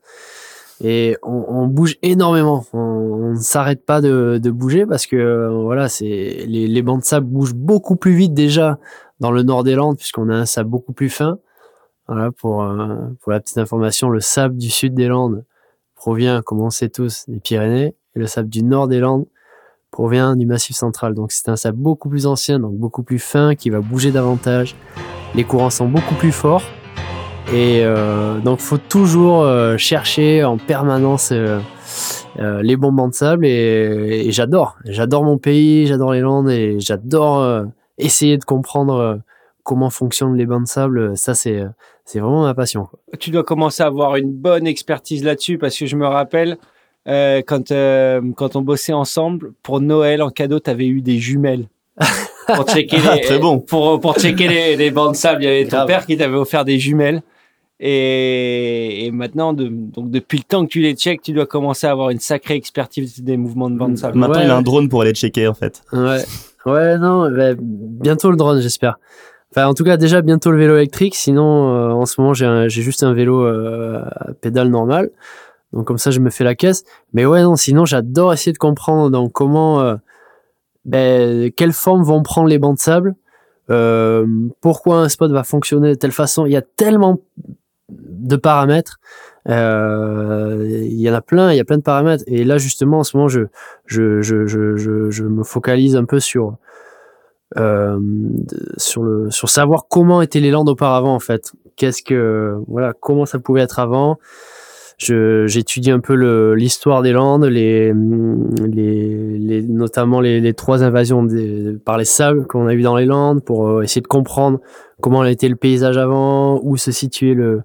Et on, on bouge énormément. On, on ne s'arrête pas de, de bouger parce que euh, voilà, c'est les, les bancs de sable bougent beaucoup plus vite déjà dans le nord des Landes puisqu'on a un sable beaucoup plus fin. Voilà pour euh, pour la petite information, le sable du sud des Landes provient, comme on sait tous, des Pyrénées et le sable du nord des Landes provient du Massif central. Donc c'est un sable beaucoup plus ancien, donc beaucoup plus fin, qui va bouger davantage. Les courants sont beaucoup plus forts. Et euh, donc faut toujours euh, chercher en permanence les bons de sable. Et, j'adore. J'adore mon pays, j'adore les Landes et j'adore essayer de comprendre comment fonctionnent les bancs de sable. Ça c'est euh, c'est vraiment ma passion. quoi. tu dois commencer à avoir une bonne expertise là-dessus parce que je me rappelle euh, quand euh, quand on bossait ensemble pour Noël en cadeau, tu avais eu des jumelles. <laughs> pour checker les, Très bon. pour pour checker les, les bancs de sable, il y avait ton Grave. père qui t'avait offert des jumelles. Et, et maintenant, de, donc depuis le temps que tu les checkes, tu dois commencer à avoir une sacrée expertise des mouvements de bancs de sable. Maintenant, Ouais, il a un drone pour aller checker en fait. Ouais, ouais, non, bah, bientôt le drone, j'espère. Enfin, en tout cas, déjà bientôt le vélo électrique. Sinon, euh, en ce moment, j'ai juste un vélo euh, à pédale normale. Donc comme ça, je me fais la caisse. Mais ouais, non, sinon, j'adore essayer de comprendre donc comment, euh, ben, quelles formes vont prendre les bancs de sable, euh, pourquoi un spot va fonctionner de telle façon. Il y a tellement de paramètres. Euh, il y en a plein, il y a plein de paramètres. Et là, justement, en ce moment, je, je, je, je, je, je me focalise un peu sur, euh, sur le, sur savoir comment étaient les landes auparavant, en fait. Qu'est-ce que, voilà, comment ça pouvait être avant. Je, j'étudie un peu l'histoire des landes, les, les, les, notamment les, les trois invasions des, par les sables qu'on a eu dans les landes pour euh, essayer de comprendre comment était le paysage avant, où se situait le,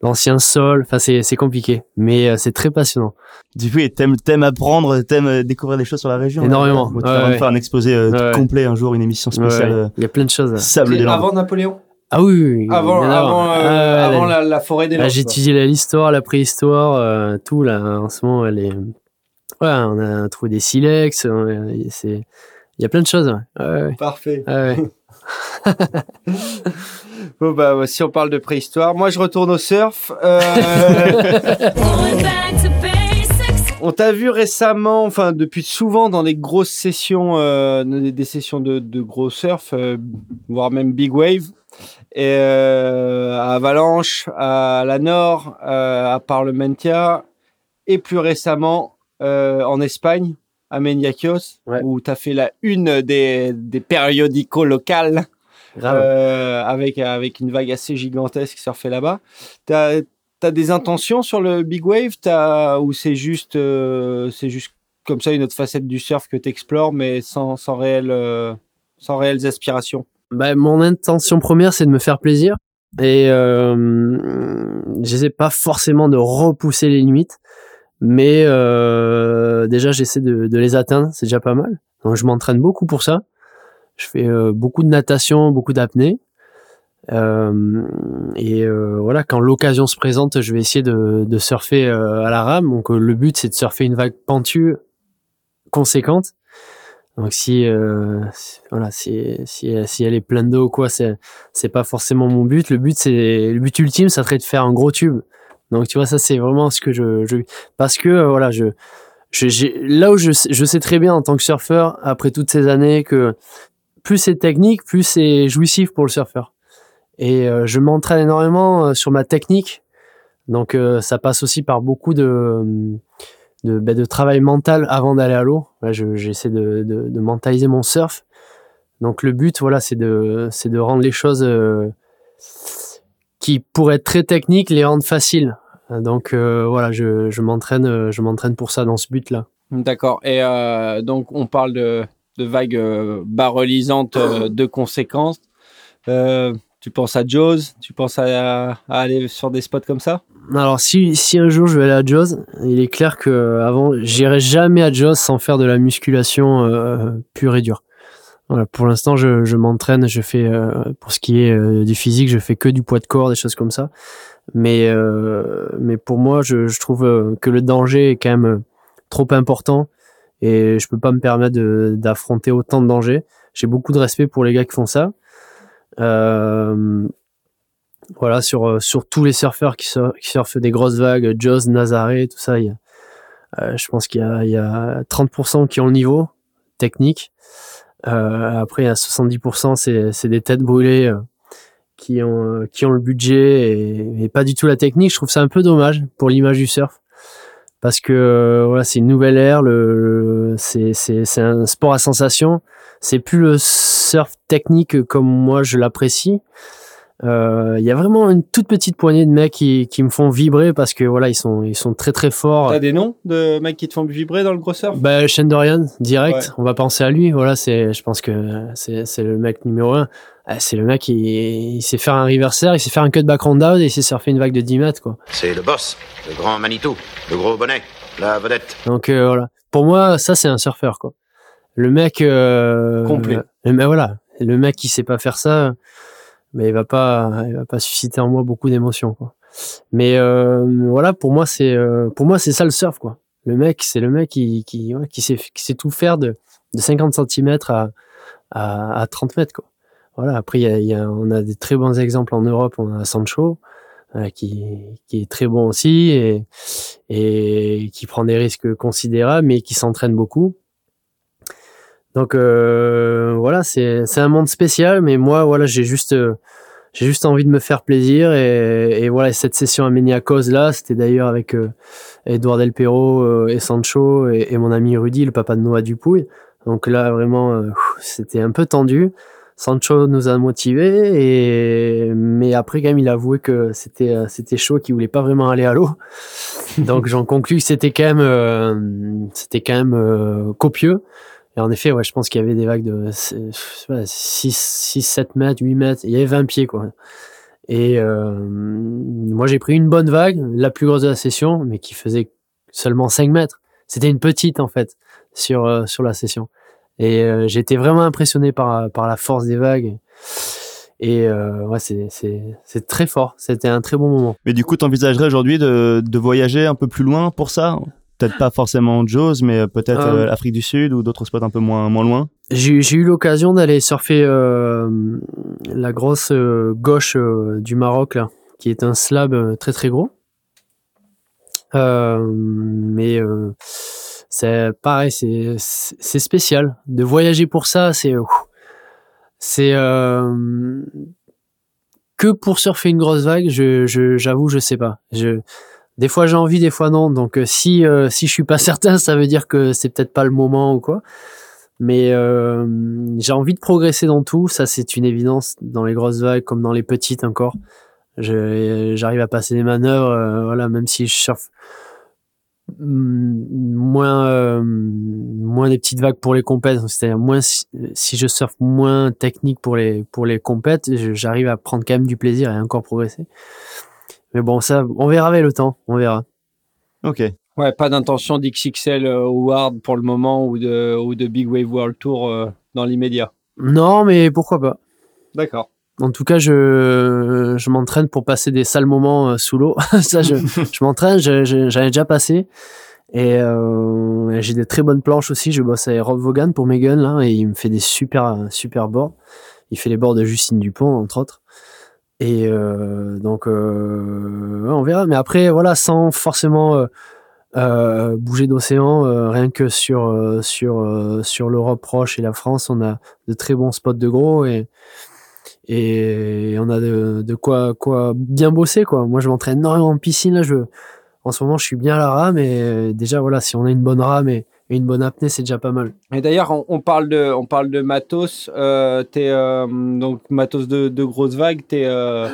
l'ancien sol. Enfin, c'est, c'est compliqué, mais euh, c'est très passionnant. Du coup, t'aimes, t'aimes apprendre, t'aimes euh, découvrir des choses sur la région. Énormément. Bon, tu Ouais, faire un exposé euh, Ouais, complet un jour, une émission spéciale Ouais, euh, Il y a plein de choses. Sable des Landes. Avant Napoléon? Ah oui, oui, oui. Avant, avant, avant. euh, Ah, avant la, la forêt des là, Landes. j'ai étudié la- l'histoire, la préhistoire, euh, tout là. En ce moment, elle est. Ouais, on a trouvé des silex. euh, c'est. Il y a plein de choses. Ouais. Ouais, ouais. Parfait. Ouais, ouais. <laughs> <laughs> Bon, bah, si on parle de préhistoire, moi je retourne au surf. Euh, <laughs> on t'a vu récemment, enfin depuis souvent dans des grosses sessions, euh, des, sessions de, de gros surf, euh, voire même big wave, et à Avalanche, à la Nord, à Parlementia, et plus récemment en Espagne, à Meniakios, Ouais. où tu as fait la une des, des périodicaux locales. Euh, avec, avec une vague assez gigantesque qui surfait là-bas. T'as as des intentions sur le big wave? T'as- ou c'est juste, euh, c'est juste comme ça une autre facette du surf que tu explores, mais sans, sans, réel, euh, sans réelles aspirations? Bah, mon intention première, c'est de me faire plaisir. Et euh, j'essaie pas forcément de repousser les limites, mais euh, déjà j'essaie de, de les atteindre, c'est déjà pas mal. Donc je m'entraîne beaucoup pour ça. Je fais euh, beaucoup de natation, beaucoup d'apnée. Euh, et euh, voilà, quand l'occasion se présente, je vais essayer de, de surfer euh, à la rame. Donc euh, le but, c'est de surfer une vague pentue conséquente. Donc si si- voilà, si, si si elle est pleine d'eau ou quoi, c'est c'est pas forcément mon but. Le but c'est le but ultime, ça serait de faire un gros tube. Donc tu vois, ça c'est vraiment ce que je, je parce que euh, voilà, je je- là où je je sais très bien en tant que surfeur après toutes ces années que plus c'est technique, plus c'est jouissif pour le surfeur. Et euh, je m'entraîne énormément euh, sur ma technique. Donc euh, ça passe aussi par beaucoup de de, ben, de travail mental avant d'aller à l'eau. Là, je- j'essaie de, de, de mentaliser mon surf. Donc le but, voilà, c'est de c'est de rendre les choses euh, qui pourraient être très techniques, les rendre faciles. Donc euh, voilà, je, je m'entraîne euh, je m'entraîne pour ça dans ce but-là. D'accord. Et euh, donc, on parle de, de vagues euh, bas relisantes euh, de conséquences. Tu penses à Jaws? Tu penses à, à aller sur des spots comme ça? Alors si, si un jour je vais aller à Jaws, il est clair que avant j'irai jamais à Jaws sans faire de la musculation pure et dure. Pour l'instant je, je m'entraîne, je fais euh, pour ce qui est euh, du physique, je fais que du poids de corps, des choses comme ça. Mais euh, mais pour moi, je, je trouve euh, que le danger est quand même euh, trop important et je peux pas me permettre d'affronter autant de dangers. J'ai beaucoup de respect pour les gars qui font ça. Euh, voilà, sur, sur tous les surfeurs qui, sur- qui surfent des grosses vagues, Jaws, Nazaré, tout ça, il y a, je pense qu'il y a, il y a 30% qui ont le niveau technique. Euh, après, a 70%, c'est, c'est des têtes brûlées euh, qui, ont, euh, qui ont le budget et, et pas du tout la technique. Je trouve ça un peu dommage pour l'image du surf. Parce que voilà, c'est une nouvelle ère, le, c'est, c'est, c'est un sport à sensation. C'est plus le surf technique comme moi je l'apprécie. Euh, Il y a vraiment une toute petite poignée de mecs qui, qui me font vibrer parce que voilà, ils sont, ils sont très très forts. T'as des noms de mecs qui te font vibrer dans le gros surf? Bah, Shane Dorian, direct. Ouais. On va penser à lui. Voilà, c'est, je pense que c'est, c'est le mec numéro un. Ah, C'est le mec qui, il sait faire un reverser, il sait faire un cut background down et il sait surfer une vague de 10 mètres, quoi. C'est le boss, le grand Manitou, le gros bonnet, la vedette. Donc, euh, voilà. Pour moi, ça, c'est un surfeur, quoi. Le mec, euh, Complet. euh, mais voilà. Le mec qui sait pas faire ça, mais il va pas, il va pas susciter en moi beaucoup d'émotions, quoi. Mais, euh, voilà, pour moi, c'est, euh, pour moi, c'est ça le surf, quoi. Le mec, c'est le mec qui, qui, qui sait, qui sait tout faire de, de 50 cm à, à, à 30 mètres, quoi. Voilà. Après, y a, y a, on a des très bons exemples en Europe. On a Sancho. euh, qui, qui est très bon aussi et, et qui prend des risques considérables, mais qui s'entraîne beaucoup. Donc euh, voilà, c'est c'est un monde spécial, mais moi voilà, j'ai juste euh, j'ai juste envie de me faire plaisir et, et voilà cette session à Méniacos là, c'était d'ailleurs avec euh, Edouard Del Perro euh, et Sancho et, et mon ami Rudy, le papa de Noah Dupouille. Donc là vraiment, euh, c'était un peu tendu. Sancho nous a motivés et mais après quand même il a avoué que c'était euh, c'était chaud qu'il voulait pas vraiment aller à l'eau. <laughs> Donc j'en conclus que c'était quand même euh, c'était quand même euh, copieux. Et en effet, ouais, je pense qu'il y avait des vagues de 6 6 7 mètres, 8 mètres, il y avait 20 pieds quoi. Et euh, moi j'ai pris une bonne vague, la plus grosse de la session, mais qui faisait seulement 5 mètres. C'était une petite en fait sur euh, sur la session. Et euh, été vraiment impressionné par, par la force des vagues. Et ouais, c'est très fort. C'était un très bon moment. Mais du coup, t'envisagerais aujourd'hui de, de voyager un peu plus loin pour ça? Peut-être pas forcément Jaws, mais peut-être Euh. euh, Afrique du Sud ou d'autres spots un peu moins, moins loin. J'ai, eu l'occasion d'aller surfer euh, la grosse euh, gauche euh, du Maroc, là, qui est un slab euh, très très gros. Euh, mais euh, c'est pareil, c'est, spécial. De voyager pour ça, c'est... C'est... euh, que pour surfer une grosse vague, je, je, j'avoue, je sais pas. Je, des fois j'ai envie, des fois non. Donc euh, si euh, si je suis pas <laughs> certain, ça veut dire que c'est peut-être pas le moment ou quoi. Mais euh, j'ai envie de progresser dans tout, ça c'est une évidence dans les grosses vagues comme dans les petites encore. J'arrive à passer des manœuvres, euh, voilà, même si je surfe mm, moins euh, moins des petites vagues pour les compètes, c'est-à-dire moins si, si je surfe moins technique pour les pour les compètes, j'arrive à prendre quand même du plaisir et encore progresser. Mais bon, ça, on verra avec le temps, on verra. Ok. Ouais, pas d'intention d'XXL euh, Award pour le moment ou de, ou de Big Wave World Tour euh, dans l'immédiat. Non, mais pourquoi pas. D'accord. En tout cas, je, je m'entraîne pour passer des sales moments euh, sous l'eau. <laughs> ça, je, <laughs> je m'entraîne, je- je- j'en ai déjà passé. Et euh, j'ai des très bonnes planches aussi. Je bosse avec Rob Vaughan pour mes guns, là, et il me fait des super, super boards. Il fait les boards de Justine Dupont, entre autres. Et euh, donc, euh, on verra. Mais après, voilà, sans forcément euh, euh, bouger d'océan, euh, rien que sur euh, sur sur l'Europe proche et la France, on a de très bons spots de gros et et on a de, de quoi quoi bien bosser quoi. Moi, je m'entraîne énormément en piscine là. Je en ce moment, je suis bien à la rame et déjà voilà, si on a une bonne rame et une bonne apnée, c'est déjà pas mal. Et d'ailleurs, on, on parle de, on parle de matos. Euh, t'es euh, donc matos de, de grosses vagues. T'es, euh,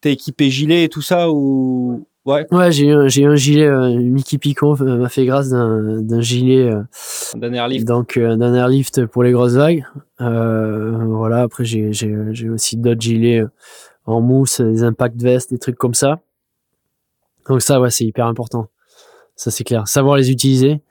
t'es équipé gilet et tout ça ou ouais, Ouais, j'ai eu j'ai un gilet euh, Mickey Picon euh, m'a fait grâce d'un d'un gilet euh, d'un airlift. donc euh, d'un airlift pour les grosses vagues. Euh, voilà, après j'ai j'ai j'ai aussi d'autres gilets euh, en mousse, des impact vestes, des trucs comme ça. Donc ça ouais, c'est hyper important. Ça c'est clair, savoir les utiliser.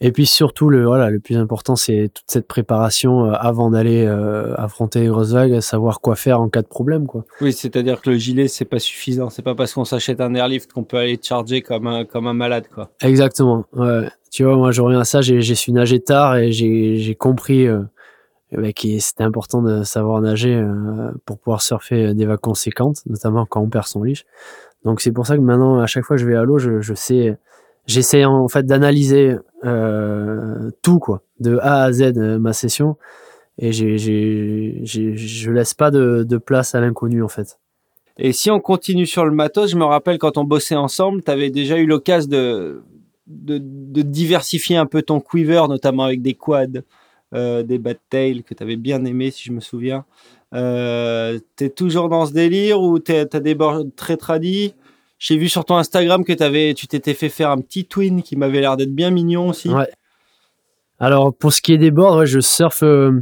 Et puis surtout le voilà, le plus important c'est toute cette préparation euh, avant d'aller euh, affronter les grosses vagues, savoir quoi faire en cas de problème quoi. Oui, c'est-à-dire que le gilet c'est pas suffisant. C'est pas parce qu'on s'achète un airlift qu'on peut aller charger comme un comme un malade quoi. Exactement. Ouais. Tu vois, moi, je reviens à ça. J'ai, j'ai su nager tard et j'ai, j'ai compris euh, bah, que c'était important de savoir nager euh, pour pouvoir surfer des vagues conséquentes, notamment quand on perd son leash. Donc, c'est pour ça que maintenant, à chaque fois que je vais à l'eau, je, je sais, j'essaie en fait d'analyser euh, tout, quoi, de A à Z euh, ma session. Et j'ai, j'ai, j'ai, je laisse pas de, place à l'inconnu, en fait. Et si on continue sur le matos, je me rappelle quand on bossait ensemble, tu avais déjà eu l'occasion de, diversifier un peu ton quiver, notamment avec des quads, euh, des bad tails que tu avais bien aimé, si je me souviens. Euh, t'es toujours dans ce délire ou t'as des bords très tradis? J'ai vu sur ton Instagram que avais, tu t'étais fait faire un petit twin qui m'avait l'air d'être bien mignon aussi. Ouais. Alors pour ce qui est des ouais, je surfe. euh,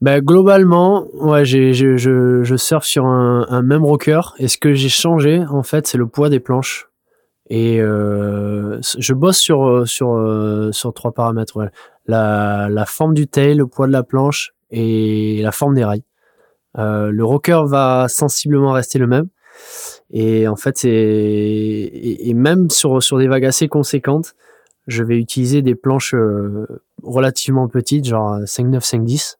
ben, globalement, ouais, j'ai, je, je, je surfe sur un, un même rocker. Et ce que j'ai changé, en fait, c'est le poids des planches. Et euh, je bosse sur euh, sur euh, sur trois paramètres. Ouais. La, la forme du tail, le poids de la planche et la forme des rails. Euh, le rocker va sensiblement rester le même. Et en fait, c'est et, et même sur sur des vagues assez conséquentes, je vais utiliser des planches euh, relativement petites, genre 5, 9, 5, 10.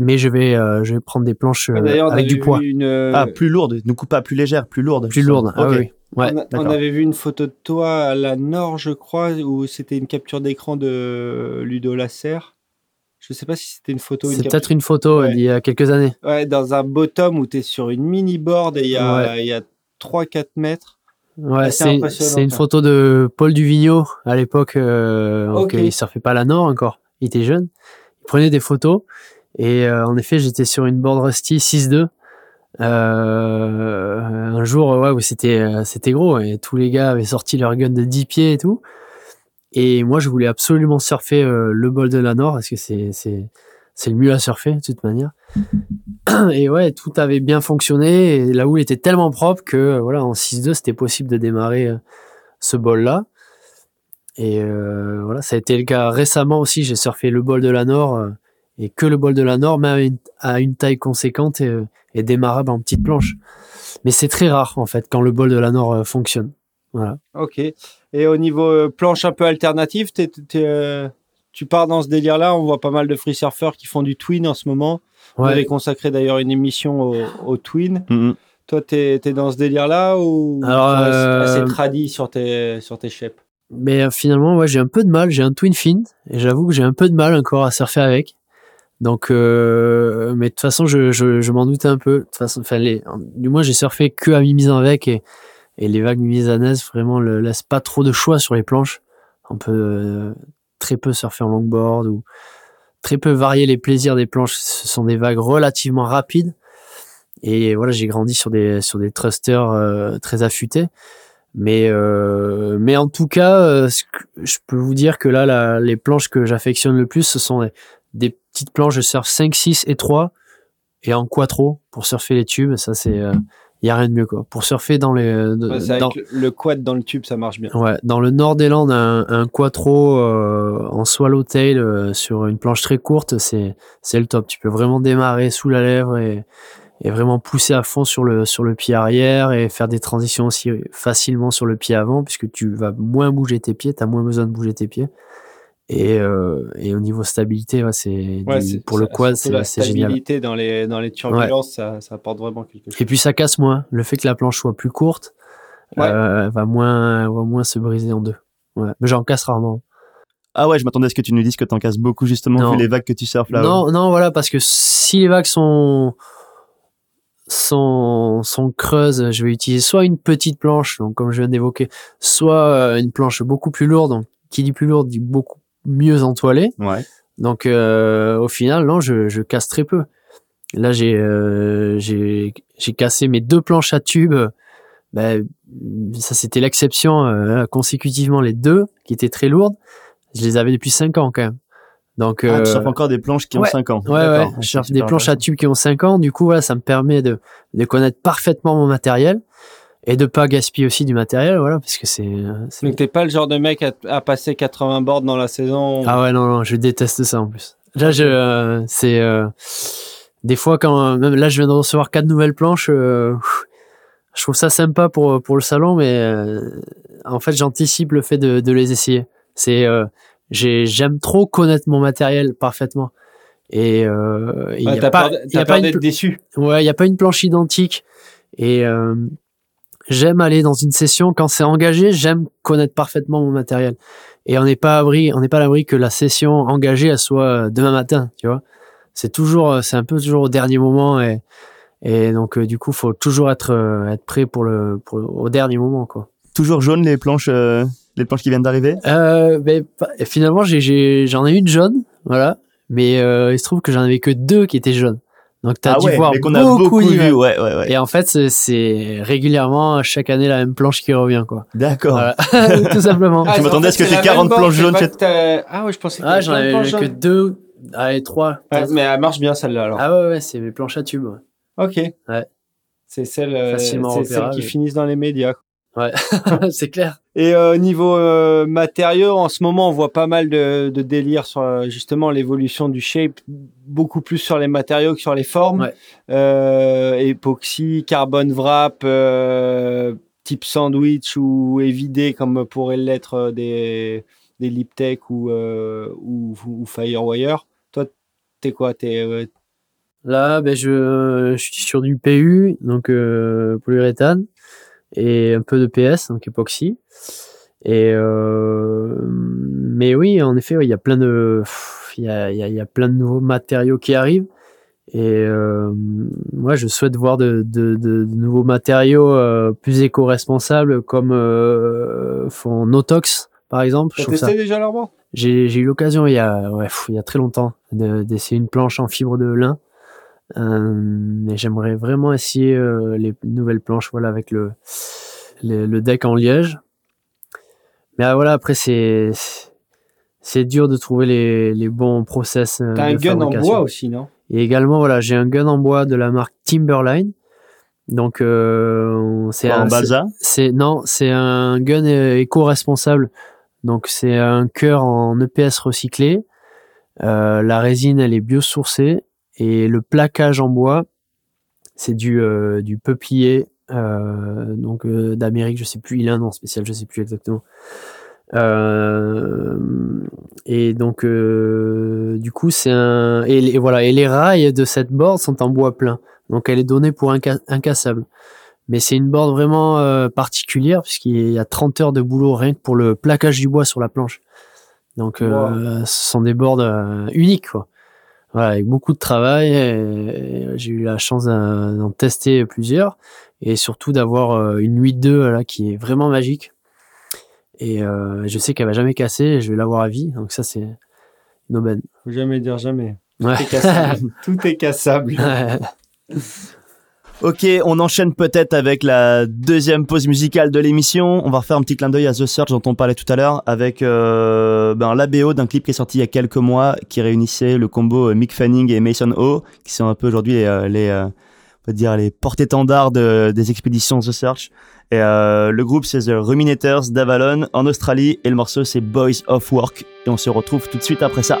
mais je vais, euh, je vais prendre des planches euh, on avec du poids, une, euh, Ah, plus lourde. Ne coupe pas plus légère, plus lourde. plus lourde. Ah Ok. oui. Ouais. on, a- on d'accord. avait vu une photo de toi à la Nord, je crois, où c'était une capture d'écran de Ludo Lasser. Je sais pas si c'était une photo. C'est peut-être une photo Ouais. d'il y a quelques années. Ouais, dans un bottom où tu es sur une mini board et il y a, Ouais. il a 3-4 mètres. Ouais, c'est une photo de Paul Duvigneau à l'époque. Euh, il surfait pas la Nord encore. Il était jeune. Il prenait des photos. Et euh, en effet, j'étais sur une board Rusty 6-2. Euh, un jour, ouais, où c'était euh, c'était gros et tous les gars avaient sorti leur gun de 10 pieds et tout. Et moi, je voulais absolument surfer euh, le bol de la Nord parce que c'est c'est c'est le mieux à surfer de toute manière. Et ouais, tout avait bien fonctionné et la houle était tellement propre que euh, voilà, en 6-2, c'était possible de démarrer euh, ce bol là. Et euh, voilà, ça a été le cas récemment aussi. J'ai surfé le bol de la Nord et que le bol de la Nord, mais à une, taille conséquente et, et démarrable en petite planche. Mais c'est très rare en fait quand le bol de la Nord fonctionne. Voilà. Ok. Et au niveau euh, planche un peu alternative, t'es- t'es, euh, tu pars dans ce délire-là. On voit pas mal de free surfers qui font du twin en ce moment. On Ouais. avait consacré d'ailleurs une émission au, au twin. Mhm. Toi, t'es es dans ce délire-là ou Alors, tu restes euh, assez tradi sur tes, sur tes shapes? Mais euh, finalement, ouais, j'ai un peu de mal. J'ai un twin fin et j'avoue que j'ai un peu de mal encore à surfer avec. Donc, euh, mais de toute façon, je, je, je m'en doutais un peu. De toute façon, les, du moins, j'ai surfé que à mi-mise avec et, et les vagues mi-misanaises vraiment le laissent pas trop de choix sur les planches. On peut euh, très peu surfer en longboard ou très peu varier les plaisirs des planches. Ce sont des vagues relativement rapides. Et voilà, j'ai grandi sur des sur des thrusters euh, très affûtés. Mais euh, mais en tout cas, je peux vous dire que là, les planches que j'affectionne le plus, ce sont des, des petites planches de surf 5, 6 et 3 et en quattro pour surfer les tubes. Ça, c'est il y a rien de mieux quoi. Pour surfer dans les de- Ouais, dans, le- quad dans le tube, ça marche bien. Ouais, dans le nord des Landes, un, un quattro euh, en swallowtail euh, sur une planche très courte, c'est c'est le top. Tu peux vraiment démarrer sous la lèvre et, et vraiment pousser à fond sur le sur le pied arrière et faire des transitions aussi facilement sur le pied avant puisque tu vas moins bouger tes pieds, tu as moins besoin de bouger tes pieds. Et, euh, et au niveau stabilité, ouais, c'est Ouais, pour le quad, la c'est génial. stabilité dans les, dans les turbulences, ça, ça apporte vraiment quelque chose. Et puis ça casse moins. Le fait que la planche soit plus courte, Ouais. euh, elle va moins va moins se briser en deux. Ouais, mais j'en casse rarement. Ah ouais, je m'attendais à ce que tu nous dises que t'en casses beaucoup justement Non. vu les vagues que tu surfes là. Non, non, voilà, parce que si les vagues sont, sont, sont creuses, je vais utiliser soit une petite planche, donc comme je viens d'évoquer, soit euh, une planche beaucoup plus lourde. Donc, qui dit plus lourde dit beaucoup mieux entoilée. Ouais. Donc, euh, au final, non, je, je casse très peu. Là, j'ai, euh, j'ai, j'ai cassé mes deux planches à tube. Ben, ça, c'était l'exception, euh, consécutivement les deux, qui étaient très lourdes. Je les avais depuis cinq ans, quand même. Donc, Ah, euh, tu surfes encore des planches qui ont ouais. 5 ans. Ouais, ouais, je surfe des planches à tube qui ont 5 ans. Du coup, voilà, ça me permet de, de connaître parfaitement mon matériel et de pas gaspiller aussi du matériel, voilà, parce que c'est. Donc, t'es pas le genre de mec à, à passer 80 boards dans la saison. Ah ouais, non, non, je déteste ça en plus. Là, je, euh, c'est euh, des fois quand même là, je viens de recevoir quatre nouvelles planches. euh, je trouve ça sympa pour pour le salon, mais en fait, j'anticipe le fait de, de les essayer. C'est j'ai j'aime trop connaître mon matériel parfaitement. Et il Ouais, y a pas, peur, y a pas peur une déçu. Ouais, il n'y a pas une planche identique. Et j'aime aller dans une session quand c'est engagé. J'aime connaître parfaitement mon matériel. Et on n'est pas à l'abri, on n'est pas à l'abri que la session engagée elle soit euh, demain matin. Tu vois, c'est toujours, euh, c'est un peu toujours au dernier moment et et donc euh, du coup, faut toujours être euh, être prêt pour le pour le- au dernier moment quoi. Toujours jaune les planches, euh, les planches qui viennent d'arriver? Euh, ben, finalement, j'ai, j'en ai une jaune, voilà. Mais il se trouve que j'en avais que deux qui étaient jaunes. Donc t'as ah dû ouais, voir mais qu'on a beaucoup, vu. Ouais, ouais, ouais. Et en fait, c'est, c'est régulièrement chaque année la même planche qui revient, quoi. D'accord. Voilà. <laughs> <laughs> Tout simplement. Je m'attendais à ce que la 40 même board, planches jaunes t'as- Ah ouais, je pensais que Ah, j'en avais que deux, allez trois. Ouais, mais elle marche bien celle-là alors. Ah ouais, ouais, c'est mes planches à tubes. ouais. Ok. Ouais. C'est celle, euh, c'est celles qui finissent dans les médias. <laughs> c'est clair. Et euh, niveau euh, matériaux, en ce moment, on voit pas mal de, de délire sur euh, justement l'évolution du shape, beaucoup plus sur les matériaux que sur les formes. Ouais. Euh, époxy, carbone wrap, euh, type sandwich ou évidé comme pourraient l'être euh, des, des Liptech ou, euh, ou, ou Firewire. Toi, t'es quoi? T'es euh, Là, ben, je, je suis sur du PU, donc euh, polyuréthane, et un peu de PS, donc époxy. Et euh, mais oui, en effet, ouais, il y a plein de, il y a, y, a, y a plein de nouveaux matériaux qui arrivent. Et euh, moi, je souhaite voir de, de, de, de nouveaux matériaux euh, plus éco-responsables, comme font Notox, par exemple. T'as ça- testé déjà banc j'ai eu l'occasion il y a ouais, pff, il y a très longtemps de- d'essayer une planche en fibre de lin. Euh, mais j'aimerais vraiment essayer euh, les nouvelles planches voilà avec le le, le deck en liège. Mais ah, voilà après c'est c'est dur de trouver les, les bons process. euh, T'as un de gun en fabrication. bois aussi, non? Et également voilà j'ai un gun en bois de la marque Timberline. Donc euh, c'est en un- balsa. c'est non, c'est un gun éco-responsable. Donc c'est un cœur en EPS recyclé. Euh, la résine elle est biosourcée et le plaquage en bois c'est du euh, du peuplier euh, donc euh, d'Amérique, je sais plus, il a un nom spécial, je sais plus exactement. Et donc du coup c'est un et, les- voilà et les rails de cette board sont en bois plein. Donc elle est donnée pour inca- incassable. Mais c'est une board vraiment particulière puisqu'il y a 30 heures de boulot rien que pour le plaquage du bois sur la planche. Donc euh, ce sont des boards uniques quoi. Voilà, avec beaucoup de travail. J'ai eu la chance d'en tester plusieurs et surtout d'avoir euh, une 8.2 là qui est vraiment magique. Et euh, je sais qu'elle va jamais casser, et je vais l'avoir à vie. Donc ça c'est une aubaine. Faut jamais dire jamais. Ouais. Tout est cassable. Tout est cassable. <laughs> <laughs> Ok, on enchaîne peut-être avec la deuxième pause musicale de l'émission. On va refaire un petit clin d'œil à The Search dont on parlait tout à l'heure avec euh, ben, d'un clip qui est sorti il y a quelques mois qui réunissait le combo euh, Mick Fanning et Mason O qui sont un peu aujourd'hui les, euh, euh, les porte-étendards de- des expéditions The Search. Et le groupe c'est The Ruminators d'Avalon en Australie et le morceau c'est Boys of Work et on se retrouve tout de suite après ça.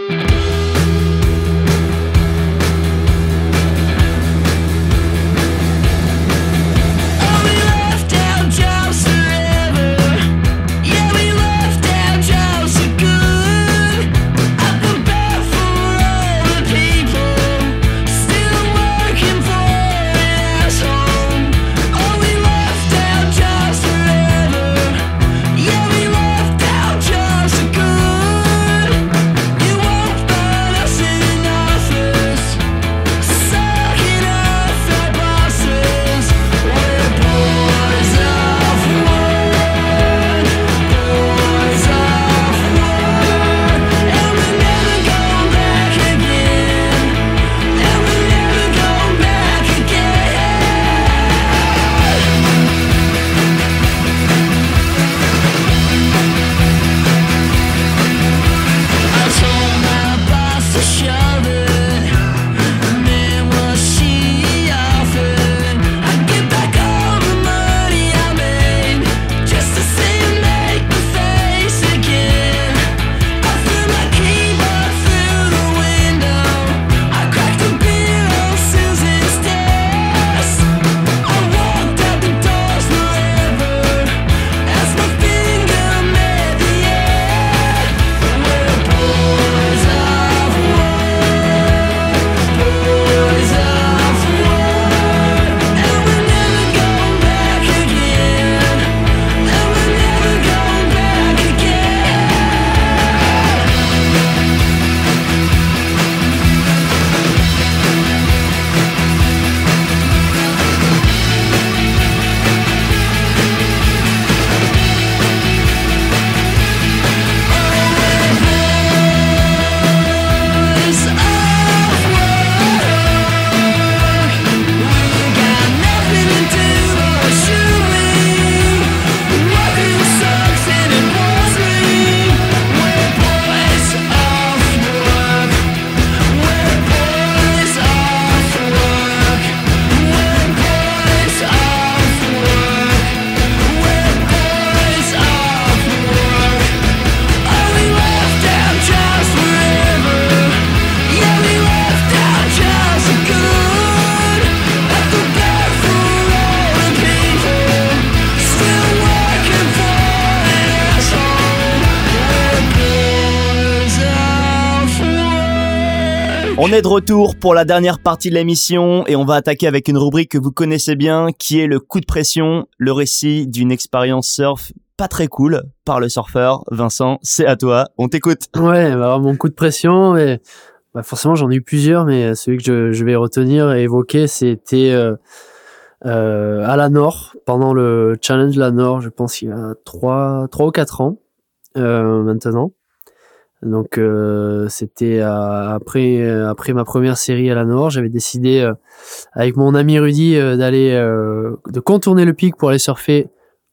Retour pour la dernière partie de l'émission et on va attaquer avec une rubrique que vous connaissez bien qui est le coup de pression, le récit d'une expérience surf pas très cool par le surfeur. Vincent, c'est à toi, on t'écoute. Ouais, bah, mon coup de pression, bah, forcément j'en ai eu plusieurs, mais celui que je, je vais retenir et évoquer, c'était euh, euh, à la Nord, pendant le challenge La Nord, je pense il y a trois, trois ou quatre ans euh, maintenant. Donc euh, c'était à- après après ma première série à la Nord, j'avais décidé euh, avec mon ami Rudy euh, d'aller euh, de contourner le pic pour aller surfer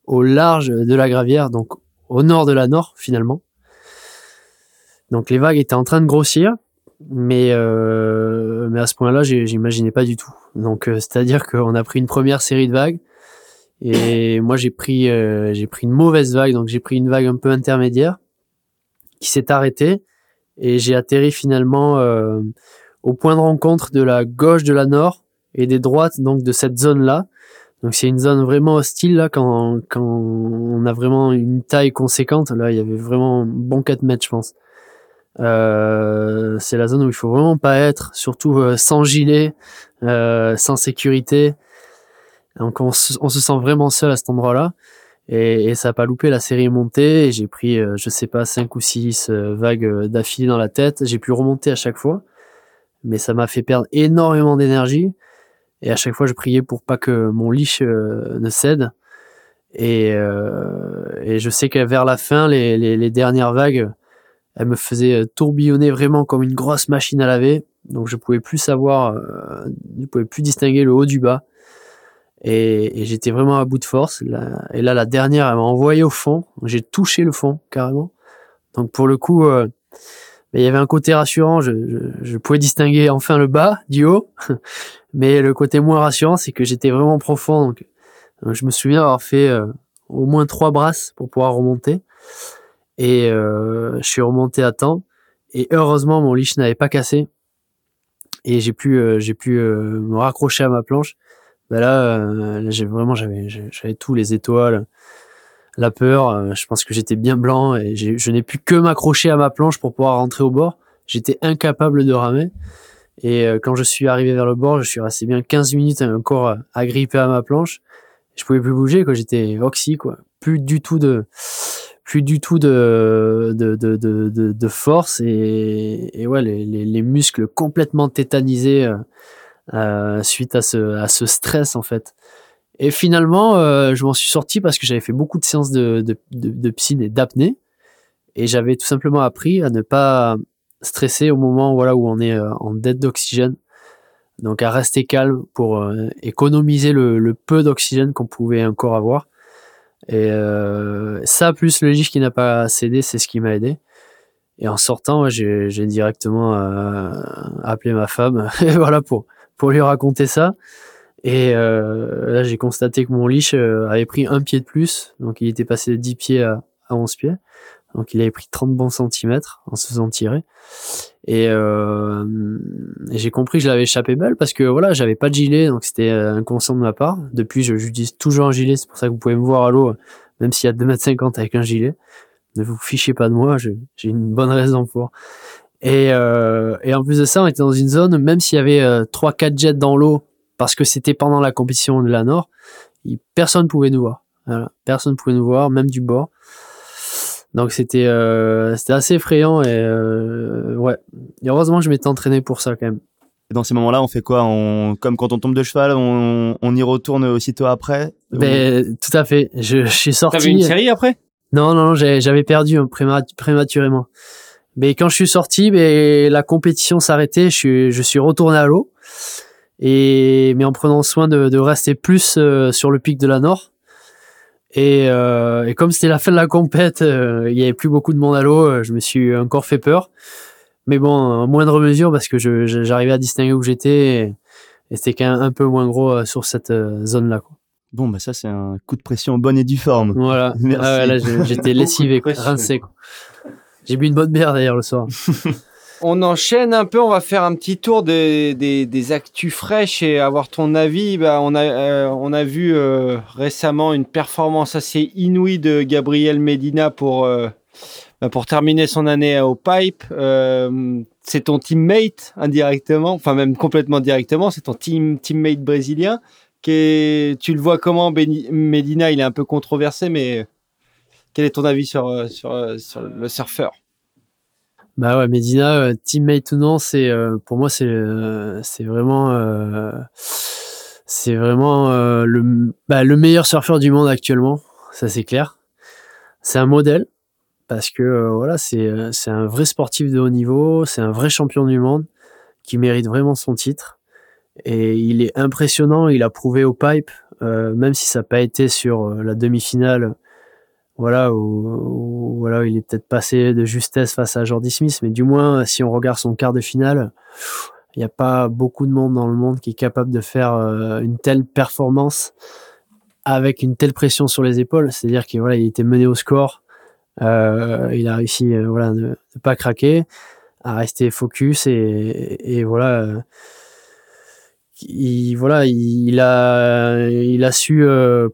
au large de la Gravière, donc au nord de la Nord finalement. Donc les vagues étaient en train de grossir, mais euh, mais à ce point-là, j'imaginais pas du tout. Donc euh, c'est-à-dire qu'on a pris une première série de vagues et moi j'ai pris euh, j'ai pris une mauvaise vague, donc j'ai pris une vague un peu intermédiaire qui s'est arrêtée et j'ai atterri finalement euh, au point de rencontre de la gauche de la nord et des droites donc de cette zone là. Donc c'est une zone vraiment hostile là quand quand on a vraiment une taille conséquente là il y avait vraiment bon 4 mètres je pense. Euh, c'est la zone où il faut vraiment pas être, surtout euh, sans gilet, euh, sans sécurité. Donc on, se- on se sent vraiment seul à cet endroit-là. Et, et ça a pas loupé, la série est montée et j'ai pris, euh, je sais pas, cinq ou six euh, vagues euh, d'affilée dans la tête. J'ai pu remonter à chaque fois, mais ça m'a fait perdre énormément d'énergie. Et à chaque fois, je priais pour pas que mon leash euh, ne cède. Et, et je sais que vers la fin, les, les, les dernières vagues, elles me faisaient tourbillonner vraiment comme une grosse machine à laver. Donc je pouvais plus savoir, je pouvais plus distinguer le haut du bas. Et, et j'étais vraiment à bout de force. Et là, la dernière, elle m'a envoyé au fond. J'ai touché le fond carrément. Donc pour le coup, euh, il y avait un côté rassurant. Je, je, je pouvais distinguer enfin le bas du haut. <laughs> mais le côté moins rassurant, c'est que j'étais vraiment profond. Donc, donc je me souviens avoir fait euh, au moins trois brasses pour pouvoir remonter. Et euh, je suis remonté à temps. Et heureusement, mon leash n'avait pas cassé. Et j'ai pu, euh, j'ai pu euh, me raccrocher à ma planche. Ben là, euh, là, j'ai vraiment, j'avais, j'avais tous les étoiles, la peur. euh, je pense que j'étais bien blanc et je n'ai pu que m'accrocher à ma planche pour pouvoir rentrer au bord. J'étais incapable de ramer. Et euh, quand je suis arrivé vers le bord, je suis resté bien 15 minutes encore agrippé à ma planche. Je pouvais plus bouger, quoi. J'étais oxy, quoi. Plus du tout de, plus du tout de, de, de, de, de, de force et, et ouais, les, les, les muscles complètement tétanisés euh, suite à ce, à ce stress, en fait. Et finalement, euh, je m'en suis sorti parce que j'avais fait beaucoup de séances de, de, de, de piscine et d'apnée. Et j'avais tout simplement appris à ne pas stresser au moment voilà, où on est euh, en dette d'oxygène. Donc à rester calme pour euh, économiser le, le peu d'oxygène qu'on pouvait encore avoir. Et euh, ça, plus le leash qui n'a pas cédé, c'est ce qui m'a aidé. Et en sortant, j'ai directement euh, appelé ma femme, et <laughs> voilà pour pour lui raconter ça. Et euh, là, j'ai constaté que mon leash euh, avait pris un pied de plus, donc il était passé de 10 pieds à, à 11 pieds. Donc il avait pris 30 bons centimètres en se faisant tirer. Et, euh, j'ai compris que je l'avais échappé belle parce que voilà, j'avais pas de gilet, donc c'était euh, inconscient de ma part. Depuis, je j'utilise toujours un gilet, c'est pour ça que vous pouvez me voir à l'eau, même s'il y a 2m50 avec un gilet. Ne vous fichez pas de moi, j'ai une bonne raison pour. Et, euh, et en plus de ça, on était dans une zone, même s'il y avait euh, 3-4 jets dans l'eau, parce que c'était pendant la compétition de la Nord, personne pouvait nous voir. Voilà. Personne pouvait nous voir, même du bord. Donc c'était euh, c'était assez effrayant et euh, ouais. Et heureusement je m'étais entraîné pour ça quand même. Et dans ces moments-là, on fait quoi? On, Comme quand on tombe de cheval, on, on y retourne aussitôt après? Ben, tout à fait. Je, je suis sorti. T'avais une série après? Non, non, non, j'avais perdu hein, préma- prématurément. Mais quand je suis sorti, ben, la compétition s'arrêtait. Je suis, je suis retourné à l'eau. Et mais en prenant soin de, de rester plus euh, sur le pic de la Nord. Et, euh, et comme c'était la fin de la compète, euh, il y avait plus beaucoup de monde à l'eau. euh, Je me suis encore fait peur. Mais bon, en moindre mesure parce que j'arrivais à distinguer où j'étais. Et, et c'était quand même un peu moins gros euh, sur cette zone-là. Bon, bah ça, c'est un coup de pression bonne et due forme. Voilà. <laughs> Merci. Ah ouais, là, j'étais <laughs> lessivé, quoi, rincé. Quoi. J'ai bu une bonne bière d'ailleurs le soir. <laughs> On enchaîne un peu, on va faire un petit tour des, des, des actus fraîches et avoir ton avis. Bah, on, a, euh, on a vu euh, récemment une performance assez inouïe de Gabriel Medina pour, euh, bah, pour terminer son année au pipe. c'est ton teammate indirectement, enfin même complètement directement, c'est ton team teammate brésilien. Qui est- tu le vois comment Medina Il est un peu controversé, mais quel est ton avis sur euh, euh, sur le surfeur? Bah ouais, Medina, euh, teammate ou non, c'est pour moi c'est c'est vraiment c'est vraiment le bah, le meilleur surfeur du monde actuellement, ça c'est clair. C'est un modèle parce que voilà, c'est c'est un vrai sportif de haut niveau, c'est un vrai champion du monde qui mérite vraiment son titre et il est impressionnant, il a prouvé au pipe même si ça n'a pas été sur la demi-finale voilà où, où- voilà il est peut-être passé de justesse face à Jordi Smith mais du moins si on regarde son quart de finale il n'y a pas beaucoup de monde dans le monde qui est capable de faire euh, une telle performance avec une telle pression sur les épaules. C'est-à-dire qu'il voilà il était mené au score euh, il a réussi euh, voilà ne, ne pas craquer à rester focus et, et voilà il voilà il a il a su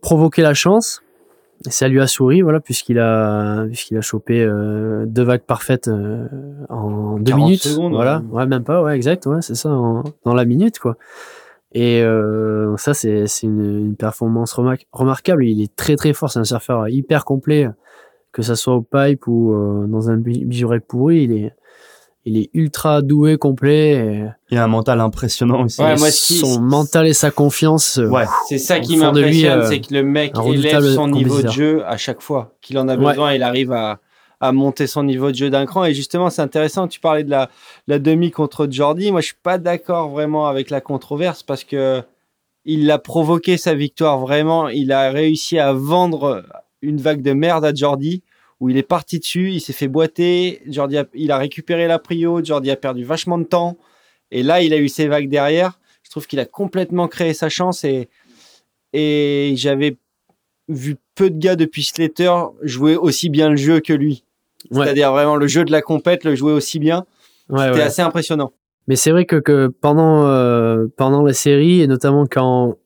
provoquer la chance ça lui a souri, voilà, puisqu'il a, puisqu'il a chopé euh, deux vagues parfaites euh, en deux 40 minutes. secondes, voilà, ouais. ouais, même pas, ouais, exact, ouais, c'est ça, en- dans la minute, quoi. Et euh, ça, c'est, une, une performance remar- remarquable. Il est très très fort, c'est un surfeur hyper complet, que ça soit au pipe ou euh, dans un bi- bijourec pourri. Il est, il est ultra doué, complet. et Il a un mental impressionnant aussi. Ouais, moi, son mental et sa confiance. euh, Ouais. C'est ça qui m'impressionne, euh, c'est que le mec élève son niveau de jeu à chaque fois qu'il en a Ouais. besoin. Il arrive à, à monter son niveau de jeu d'un cran. Et justement, c'est intéressant. Tu parlais de la, la demi contre Jordi. Moi, je suis pas d'accord vraiment avec la controverse parce que il a provoqué sa victoire vraiment. Il a réussi à vendre une vague de merde à Jordi où il est parti dessus, il s'est fait boiter. Jordi, a- il a récupéré la prio. Jordi a perdu vachement de temps. Et là, il a eu ses vagues derrière. Je trouve qu'il a complètement créé sa chance et et j'avais vu peu de gars depuis Slater jouer aussi bien le jeu que lui. Ouais. C'est-à-dire vraiment le jeu de la compète, le jouer aussi bien. ouais, C'était ouais. assez impressionnant. Mais c'est vrai que, que pendant euh, pendant la série et notamment quand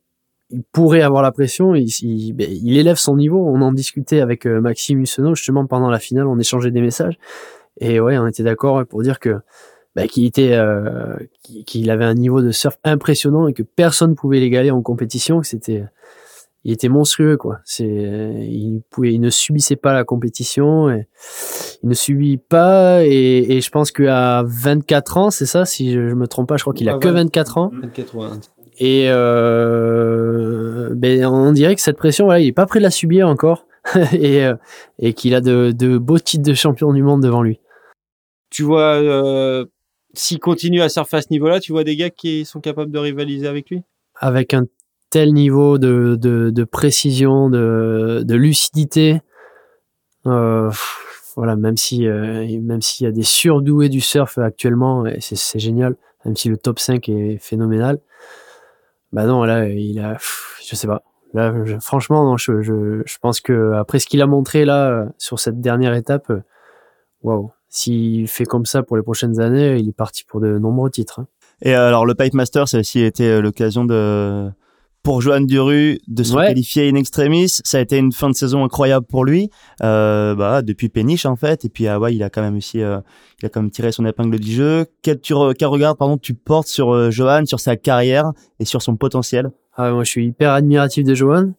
il pourrait avoir la pression, il, il, ben, il élève son niveau. On en discutait avec euh, Maxime Hussenot justement pendant la finale, on échangeait des messages et ouais, on était d'accord pour dire que ben, qu'il était euh, qu'il avait un niveau de surf impressionnant et que personne pouvait l'égaler en compétition. C'était il était monstrueux quoi. C'est il pouvait il ne subissait pas la compétition et il ne subit pas et, et je pense qu'à 24 ans, c'est ça, si je, je me trompe pas, je crois qu'il a que ouais. 24 ans. 24 Et euh, ben, on dirait que cette pression, voilà, il est pas prêt de la subir encore <laughs> et, euh, et qu'il a de, de beaux titres de champion du monde devant lui. Tu vois, euh, s'il continue à surfer à ce niveau-là, tu vois des gars qui sont capables de rivaliser avec lui? Avec un tel niveau de, de, de précision, de, de lucidité, euh, voilà, même si euh, même s'il y a des surdoués du surf actuellement, et c'est c'est génial, même si le top 5 est phénoménal, bah non, là, il a, je sais pas. Là, franchement, non, je, je, je pense que après ce qu'il a montré là sur cette dernière étape, waouh, s'il fait comme ça pour les prochaines années, il est parti pour de nombreux titres. hein. Et alors le Pipe Master, ça a aussi été l'occasion de pour Johan Duru de se Ouais. qualifier in extremis. Ça a été une fin de saison incroyable pour lui. Euh, bah depuis péniche en fait. Et puis ah ouais, il a quand même aussi, euh, il a quand même tiré son épingle du jeu. Quel, tu re- quel regard pardon tu portes sur euh, Johan, sur sa carrière et sur son potentiel? Ah, moi, je suis hyper admiratif de Johan.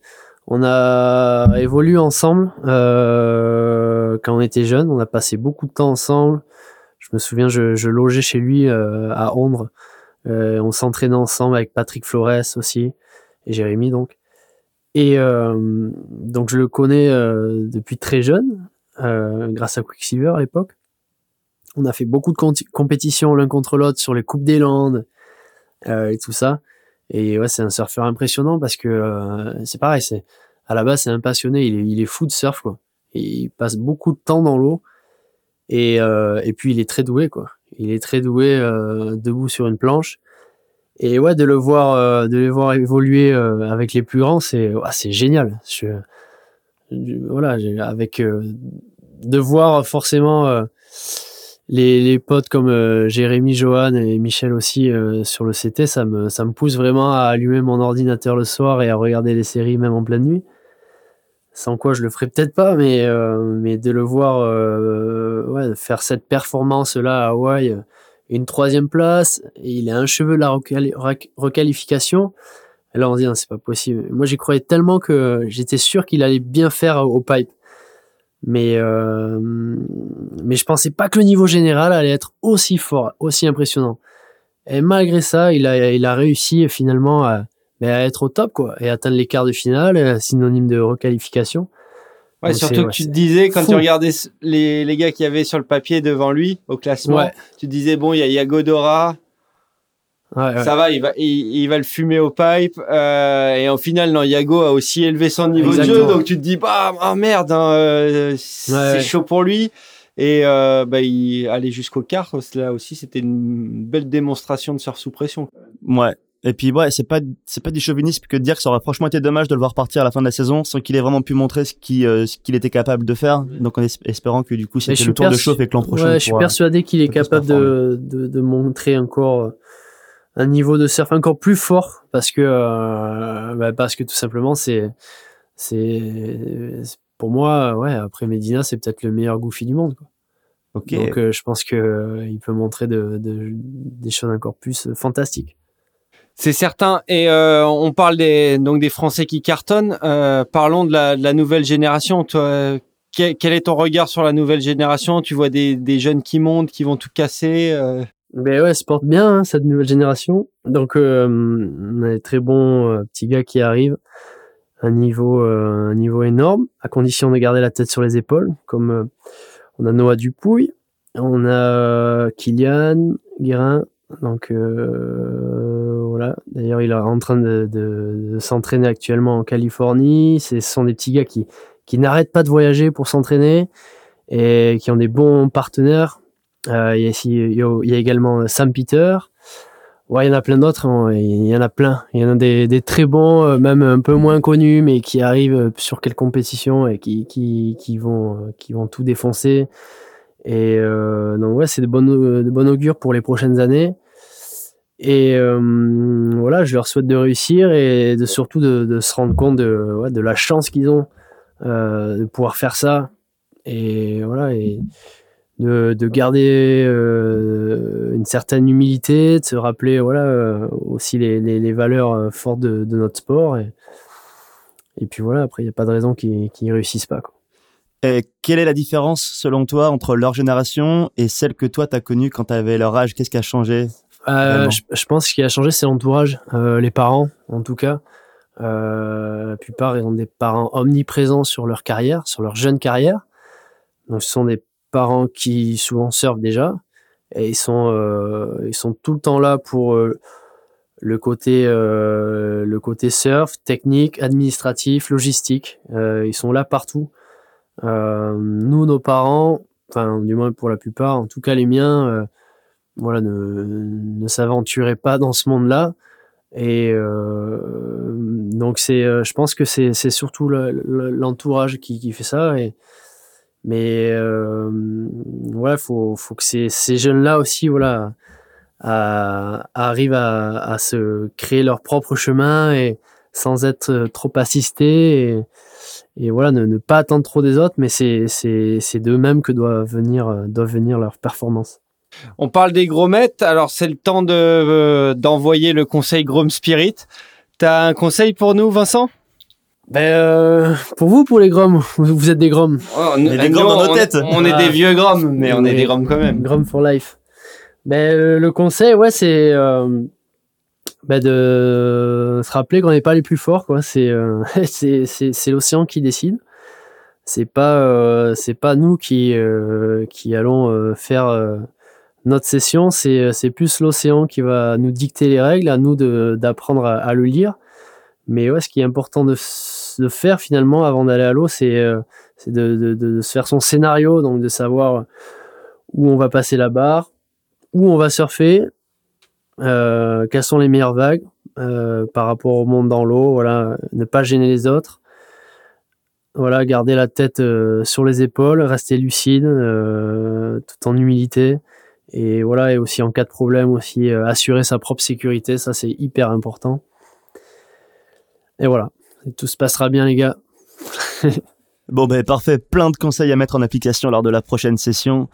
On a évolué ensemble euh, quand on était jeunes. On a passé beaucoup de temps ensemble. Je me souviens, je, je logeais chez lui à Ondre. Euh, on s'entraînait ensemble avec Patrick Flores aussi Jérémy donc. Et euh, donc je le connais euh, depuis très jeune, euh, grâce à Quicksilver à l'époque. On a fait beaucoup de compétitions l'un contre l'autre sur les coupes des Landes et tout ça. Et ouais, c'est un surfeur impressionnant parce que c'est pareil, c'est à la base c'est un passionné, il est, fou de surf quoi. Il passe beaucoup de temps dans l'eau et et puis il est très doué quoi. Il est très doué debout sur une planche. Et ouais, de le voir euh, de le voir évoluer euh, avec les plus grands, c'est ouais, génial. Je, je- voilà, avec euh, de voir forcément les, les potes comme Jérémy, Johan et Michel aussi sur le CT, ça me, ça me pousse vraiment à allumer mon ordinateur le soir et à regarder les séries même en pleine nuit. sans quoi je le ferais peut-être pas, mais mais de le voir ouais, faire cette performance là à Hawaï, une troisième place, et il à un cheveu de la requalification. Et là on se dit c'est pas possible. Moi j'y croyais tellement que j'étais sûr qu'il allait bien faire au pipe, mais euh, mais je pensais pas que le niveau général allait être aussi fort, aussi impressionnant. Et malgré ça, il a il a réussi finalement à mais à être au top quoi et atteindre les quarts de finale euh, synonyme de requalification Ouais, Donc, surtout que ouais, tu te disais, quand fou. tu regardais les, les gars qui avaient sur le papier devant lui au classement, Ouais. tu te disais, bon, il y a Yagodora, ouais, ouais. ça va, il va, il, il va le fumer au pipe. euh, et au final, non, Yago a aussi élevé son niveau de jeu, donc tu te dis, bah, ah, merde, hein, euh, c'est Ouais, ouais. chaud pour lui. Et euh, bah, il allait jusqu'au quart. Là aussi, c'était une belle démonstration de surf sous pression. Ouais. Et puis ouais, c'est pas c'est pas du chauvinisme que de dire que ça aurait franchement été dommage de le voir partir à la fin de la saison sans qu'il ait vraiment pu montrer ce qu'il euh, ce qu'il était capable de faire. Donc en es- espérant que du coup c'était le tour de chauffe et que l'an prochain. ouais, je suis pourra- persuadé qu'il est capable de, de, de montrer encore euh, un niveau de surf encore plus fort parce que euh, bah, parce que tout simplement c'est c'est pour moi ouais après Medina c'est peut-être le meilleur goofy du monde quoi. Ok. donc euh, je pense que euh, il peut montrer de, de, des choses encore plus euh, fantastiques C'est certain. Et euh, on parle des, donc des Français qui cartonnent. Euh, parlons de la, de la nouvelle génération. Toi, quel, quel est ton regard sur la nouvelle génération? Tu vois des, des jeunes qui montent, qui vont tout casser euh, Ben ouais, se porte bien hein, cette nouvelle génération. Donc euh, on a des très bons euh, petits gars qui arrivent, un niveau euh, un niveau énorme, à condition de garder la tête sur les épaules. Comme on a Noah Dupouille, on a Kylian Guérin. Donc euh, D'ailleurs, il est en train de, s'entraîner actuellement en Californie. Ce sont des petits gars qui qui n'arrêtent pas de voyager pour s'entraîner et qui ont des bons partenaires. Euh, il, y a, également euh, Sam Peter. Ouais, il y en a plein d'autres. hein, Il y en a plein. Il y en a des, très bons, euh, même un peu moins connus, mais qui arrivent sur quelle compétition et qui, qui, qui, vont, qui vont tout défoncer. Et donc, ouais, c'est de bonnes de bon augure pour les prochaines années. Et euh, voilà, je leur souhaite de réussir et de surtout de, se rendre compte de, la chance qu'ils ont euh, de pouvoir faire ça. Et voilà, de, de garder euh, une certaine humilité, de se rappeler voilà aussi les, valeurs fortes de, notre sport. Et, puis voilà, après, il n'y a pas de raison qu'ils qu'ils réussissent pas. Quelle est la différence selon toi entre leur génération et celle que toi t'as connue quand t'avais leur âge? Qu'est-ce qui a changé? Euh, je, je pense que ce qui a changé, c'est l'entourage, euh, les parents en tout cas. Euh, la plupart, ils ont des parents omniprésents sur leur carrière, sur leur jeune carrière. Donc, ce sont des parents qui souvent surfent déjà et ils sont, euh, ils sont tout le temps là pour euh, le côté, euh, le côté surf, technique, administratif, logistique. Euh, ils sont là partout. Euh, nous, nos parents, enfin, du moins pour la plupart, en tout cas les miens. Euh, voilà, ne, ne s'aventuraient pas dans ce monde-là. Et euh, donc c'est, euh, je pense que c'est, surtout le- le- l'entourage qui, qui fait ça. Et, mais euh, voilà, faut, faut que ces, ces jeunes-là aussi, voilà, à- arrivent à, se créer leur propre chemin et sans être trop assistés. Et, voilà, ne, ne pas attendre trop des autres, mais c'est, c'est, c'est d'eux-mêmes que doivent venir, euh, doivent venir leurs performances. On parle des grommettes. Alors, c'est le temps de euh, d'envoyer le conseil Grom Spirit. T'as un conseil pour nous, Vincent? Ben, euh, pour vous, pour les groms, vous, êtes des groms. on, est des groms dans nos on têtes. est- On est des vieux groms, mais on est des groms quand même. Grom for life. Ben, euh, le conseil, ouais, c'est euh, ben de se rappeler qu'on n'est pas les plus forts, quoi. C'est euh, <laughs> c'est c'est c'est l'océan qui décide. C'est pas euh, c'est pas nous qui euh, qui allons euh, faire euh, notre session. C'est c'est plus l'océan qui va nous dicter les règles, à nous d'apprendre à, le lire. Mais ce qui est important de, de faire finalement avant d'aller à l'eau, c'est euh, de, de, de, se faire son scénario, donc de savoir où on va passer la barre, où on va surfer, euh, quelles sont les meilleures vagues euh, par rapport au monde dans l'eau, voilà, ne pas gêner les autres, voilà, garder la tête euh, sur les épaules, rester lucide, euh, tout en humilité, et voilà, et aussi en cas de problème aussi euh, assurer sa propre sécurité, ça c'est hyper important. Et voilà, tout se passera bien les gars. <laughs> Bon ben parfait, plein de conseils à mettre en application lors de la prochaine session.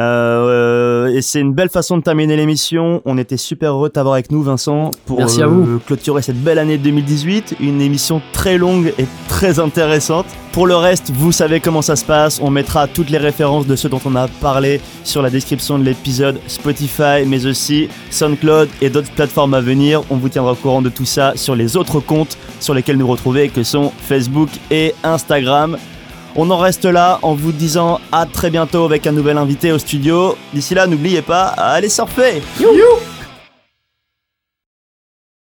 Euh, et c'est une belle façon de terminer l'émission. On était super heureux de t'avoir avec nous, Vincent, pour Merci à vous. clôturer cette belle année 2018. Une émission très longue et très intéressante. Pour le reste, vous savez comment ça se passe. On mettra toutes les références de ce dont on a parlé sur la description de l'épisode Spotify, mais aussi SoundCloud et d'autres plateformes à venir. On vous tiendra au courant de tout ça sur les autres comptes sur lesquels nous retrouver, que sont Facebook et Instagram. On en reste là en vous disant à très bientôt avec un nouvel invité au studio. D'ici là, n'oubliez pas, allez surfer